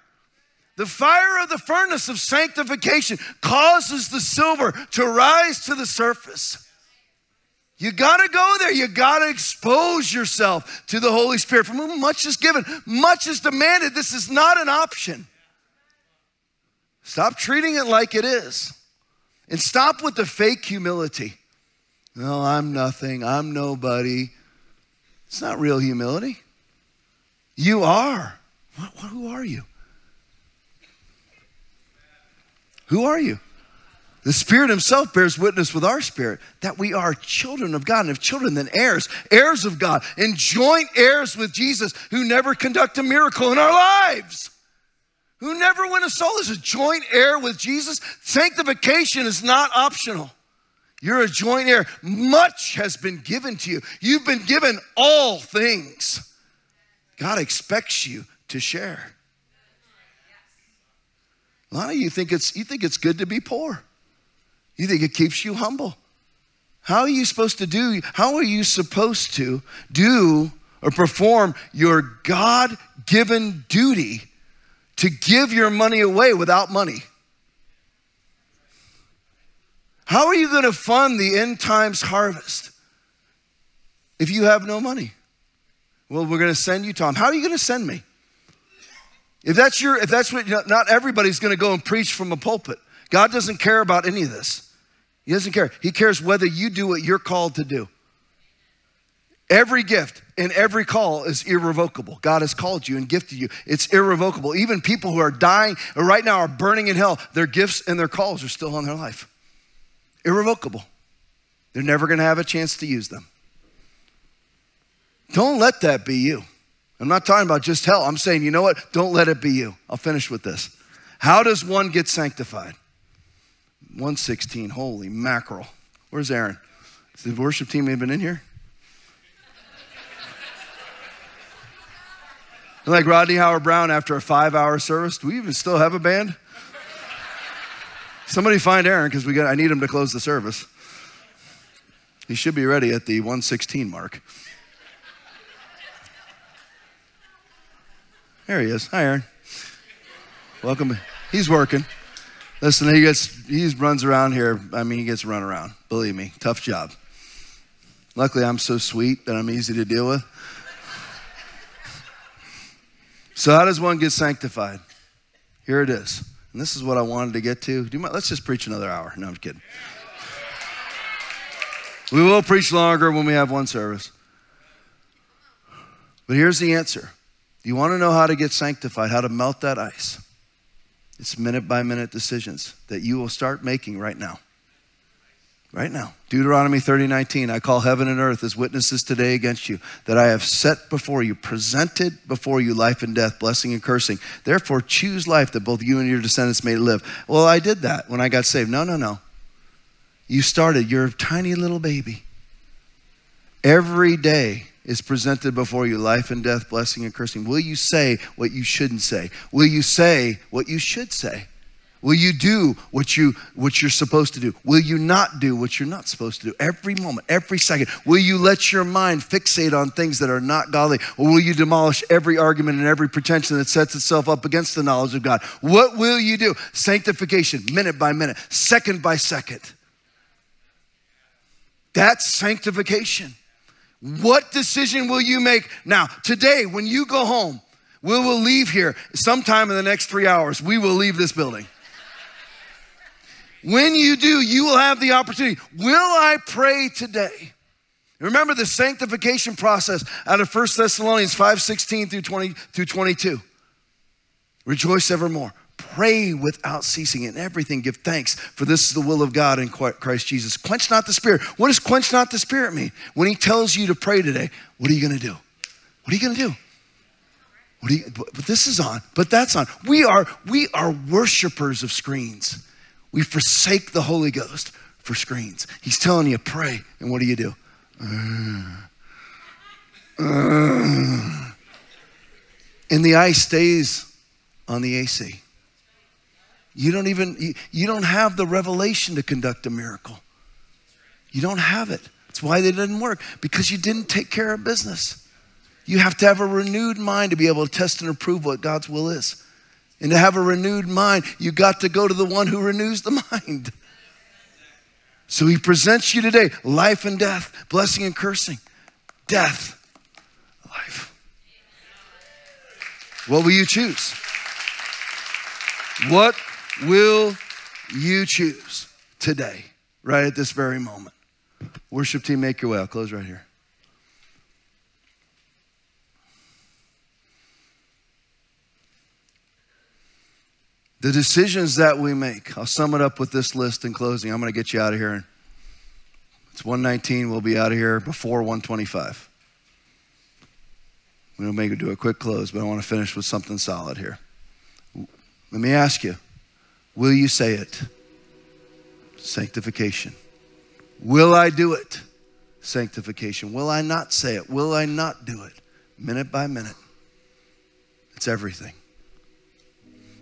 The fire of the furnace of sanctification causes the silver to rise to the surface. You got to go there. You got to expose yourself to the Holy Spirit. From whom much is given, much is demanded. This is not an option. Stop treating it like it is. And stop with the fake humility. No, I'm nothing. I'm nobody. It's not real humility. You are. What, what, who are you? Who are you? The Spirit Himself bears witness with our spirit that we are children of God, and if children, then heirs, heirs of God, and joint heirs with Jesus, who never conduct a miracle in our lives, who never win a soul. Is a joint heir with Jesus. Sanctification is not optional. You're a joint heir. Much has been given to you. You've been given all things. God expects you to share. A lot of you think it's you think it's good to be poor. You think it keeps you humble. How are you supposed to do, how are you supposed to do or perform your God given duty to give your money away without money? How are you going to fund the end times harvest if you have no money? Well, we're going to send you, Tom. How are you going to send me? If that's your, if that's what, not everybody's going to go and preach from a pulpit. God doesn't care about any of this. He doesn't care. He cares whether you do what you're called to do. Every gift and every call is irrevocable. God has called you and gifted you. It's irrevocable. Even people who are dying right now are burning in hell, their gifts and their calls are still on their life. Irrevocable. They're never going to have a chance to use them. Don't let that be you. I'm not talking about just hell. I'm saying, you know what? Don't let it be you. I'll finish with this. How does one get sanctified? 116. Holy mackerel. Where's Aaron? Has the worship team even in here? Like Rodney Howard-Browne after a five hour service. Do we even still have a band? Somebody find Aaron because we got I need him to close the service. He should be ready at the 116 mark. There he is. Hi, Aaron. Welcome. He's working. Listen, he gets he runs around here. I mean, he gets run around. Believe me, tough job. Luckily, I'm so sweet that I'm easy to deal with. So, how does one get sanctified? Here it is. And this is what I wanted to get to. Do you mind? Let's just preach another hour. No, I'm kidding. We will preach longer when we have one service. But here's the answer. You want to know how to get sanctified, how to melt that ice? It's minute by minute decisions that you will start making right now. Right now. Deuteronomy 30, 19. I call heaven and earth as witnesses today against you that I have set before you, presented before you life and death, blessing and cursing. Therefore, choose life that both you and your descendants may live. Well, I did that when I got saved. No, no, no. You started, you're a tiny little baby. Every day, is presented before you life and death, blessing and cursing. Will you say what you shouldn't say? Will you say what you should say? Will you do what you what you're supposed to do? Will you not do what you're not supposed to do? Every moment, every second. Will you let your mind fixate on things that are not godly? Or will you demolish every argument and every pretension that sets itself up against the knowledge of God? What will you do? Sanctification, minute by minute, second by second. That's sanctification. What decision will you make now? Today, when you go home, we will leave here sometime in the next three hours. We will leave this building. When you do, you will have the opportunity. Will I pray today? Remember the sanctification process out of 1 Thessalonians 5 16 through 20 through 22. Rejoice evermore. Pray without ceasing. In everything, give thanks, for this is the will of God in Christ Jesus. Quench not the spirit. What does quench not the spirit mean? When he tells you to pray today, what are you going to do? What are you going to do? What are you, but this is on, but that's on. We are, we are worshipers of screens. We forsake the Holy Ghost for screens. He's telling you, pray, and what do you do? Uh, uh, and the ice stays on the AC. You don't even, you, you don't have the revelation to conduct a miracle. You don't have it. That's why they didn't work, because you didn't take care of business. You have to have a renewed mind to be able to test and approve what God's will is. And to have a renewed mind, you got to go to the one who renews the mind. So he presents you today life and death, blessing and cursing, death, life. What will you choose? What will you choose today, right at this very moment? Worship team, make your way. I'll close right here. The decisions that we make, I'll sum it up with this list in closing. I'm going to get you out of here. It's 119. We'll be out of here before 125. We'll make it do a quick close, but I want to finish with something solid here. Let me ask you Will you say it? Sanctification. Will I do it? Sanctification. Will I not say it? Will I not do it? Minute by minute. It's everything.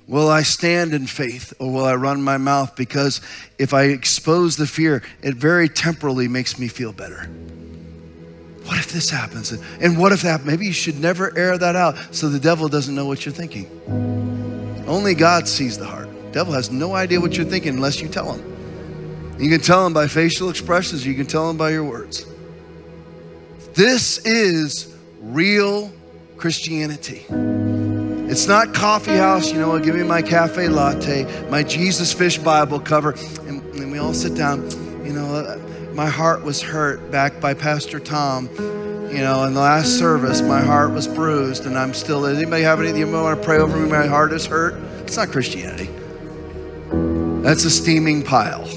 Will I stand in faith or will I run my mouth? Because if I expose the fear, it very temporally makes me feel better. What if this happens? And what if that? Maybe you should never air that out so the devil doesn't know what you're thinking. Only God sees the heart. Devil has no idea what you're thinking unless you tell him. You can tell him by facial expressions, you can tell him by your words. This is real Christianity. It's not coffee house, you know, give me my cafe latte, my Jesus Fish Bible cover, and, and we all sit down. You know, uh, my heart was hurt back by Pastor Tom. You know, in the last service, my heart was bruised, and I'm still. Anybody have anything you want to pray over me? My heart is hurt. It's not Christianity. That's a steaming pile.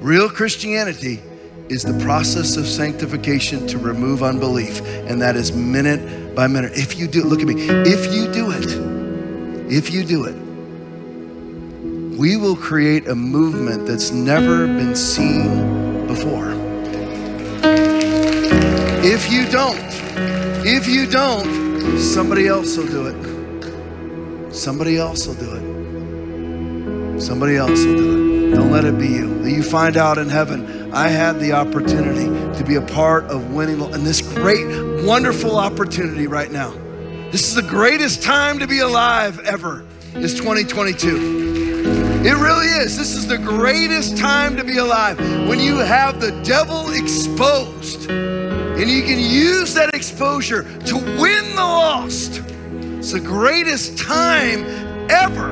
Real Christianity is the process of sanctification to remove unbelief, and that is minute by minute. If you do, look at me. If you do it, if you do it, we will create a movement that's never been seen before. If you don't, If you don't, somebody else will do it. Somebody else will do it. Somebody else will do it. Don't let it be you. You find out in heaven, I had the opportunity to be a part of winning and this great, wonderful opportunity right now. This is the greatest time to be alive ever, is 2022. It really is. This is the greatest time to be alive when you have the devil exposed and you can use that exposure to win the lost. It's the greatest time ever.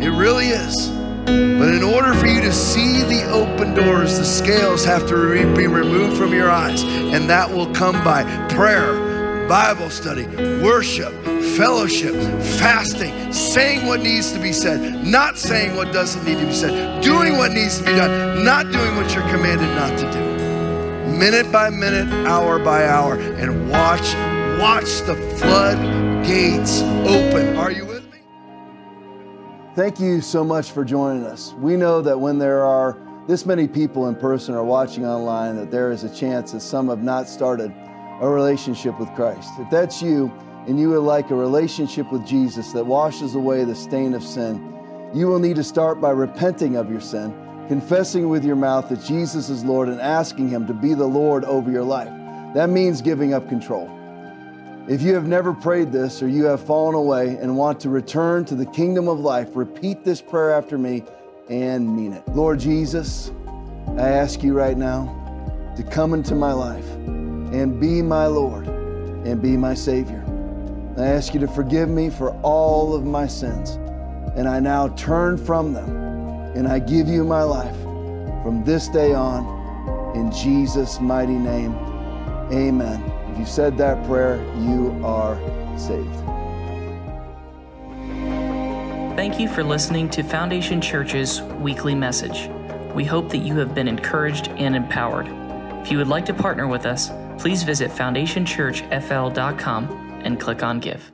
It really is. But in order for you to see the open doors, the scales have to be removed from your eyes. And that will come by prayer, Bible study, worship, fellowship, fasting, saying what needs to be said, not saying what doesn't need to be said, doing what needs to be done, not doing what you're commanded not to do minute by minute, hour by hour, and watch, watch the floodgates open. Are you? Thank you so much for joining us. We know that when there are this many people in person or watching online, that there is a chance that some have not started a relationship with Christ. If that's you and you would like a relationship with Jesus that washes away the stain of sin, you will need to start by repenting of your sin confessing with your mouth that Jesus is Lord and asking Him to be the Lord over your life. That means giving up control. If you have never prayed this or you have fallen away and want to return to the kingdom of life, repeat this prayer after me and mean it. Lord Jesus, I ask you right now to come into my life and be my Lord and be my Savior. I ask you to forgive me for all of my sins, and I now turn from them and I give you my life from this day on. In Jesus' mighty name, amen. If you said that prayer, you are saved. Thank you for listening to Foundation Church's weekly message. We hope that you have been encouraged and empowered. If you would like to partner with us, please visit foundationchurchfl.com and click on Give.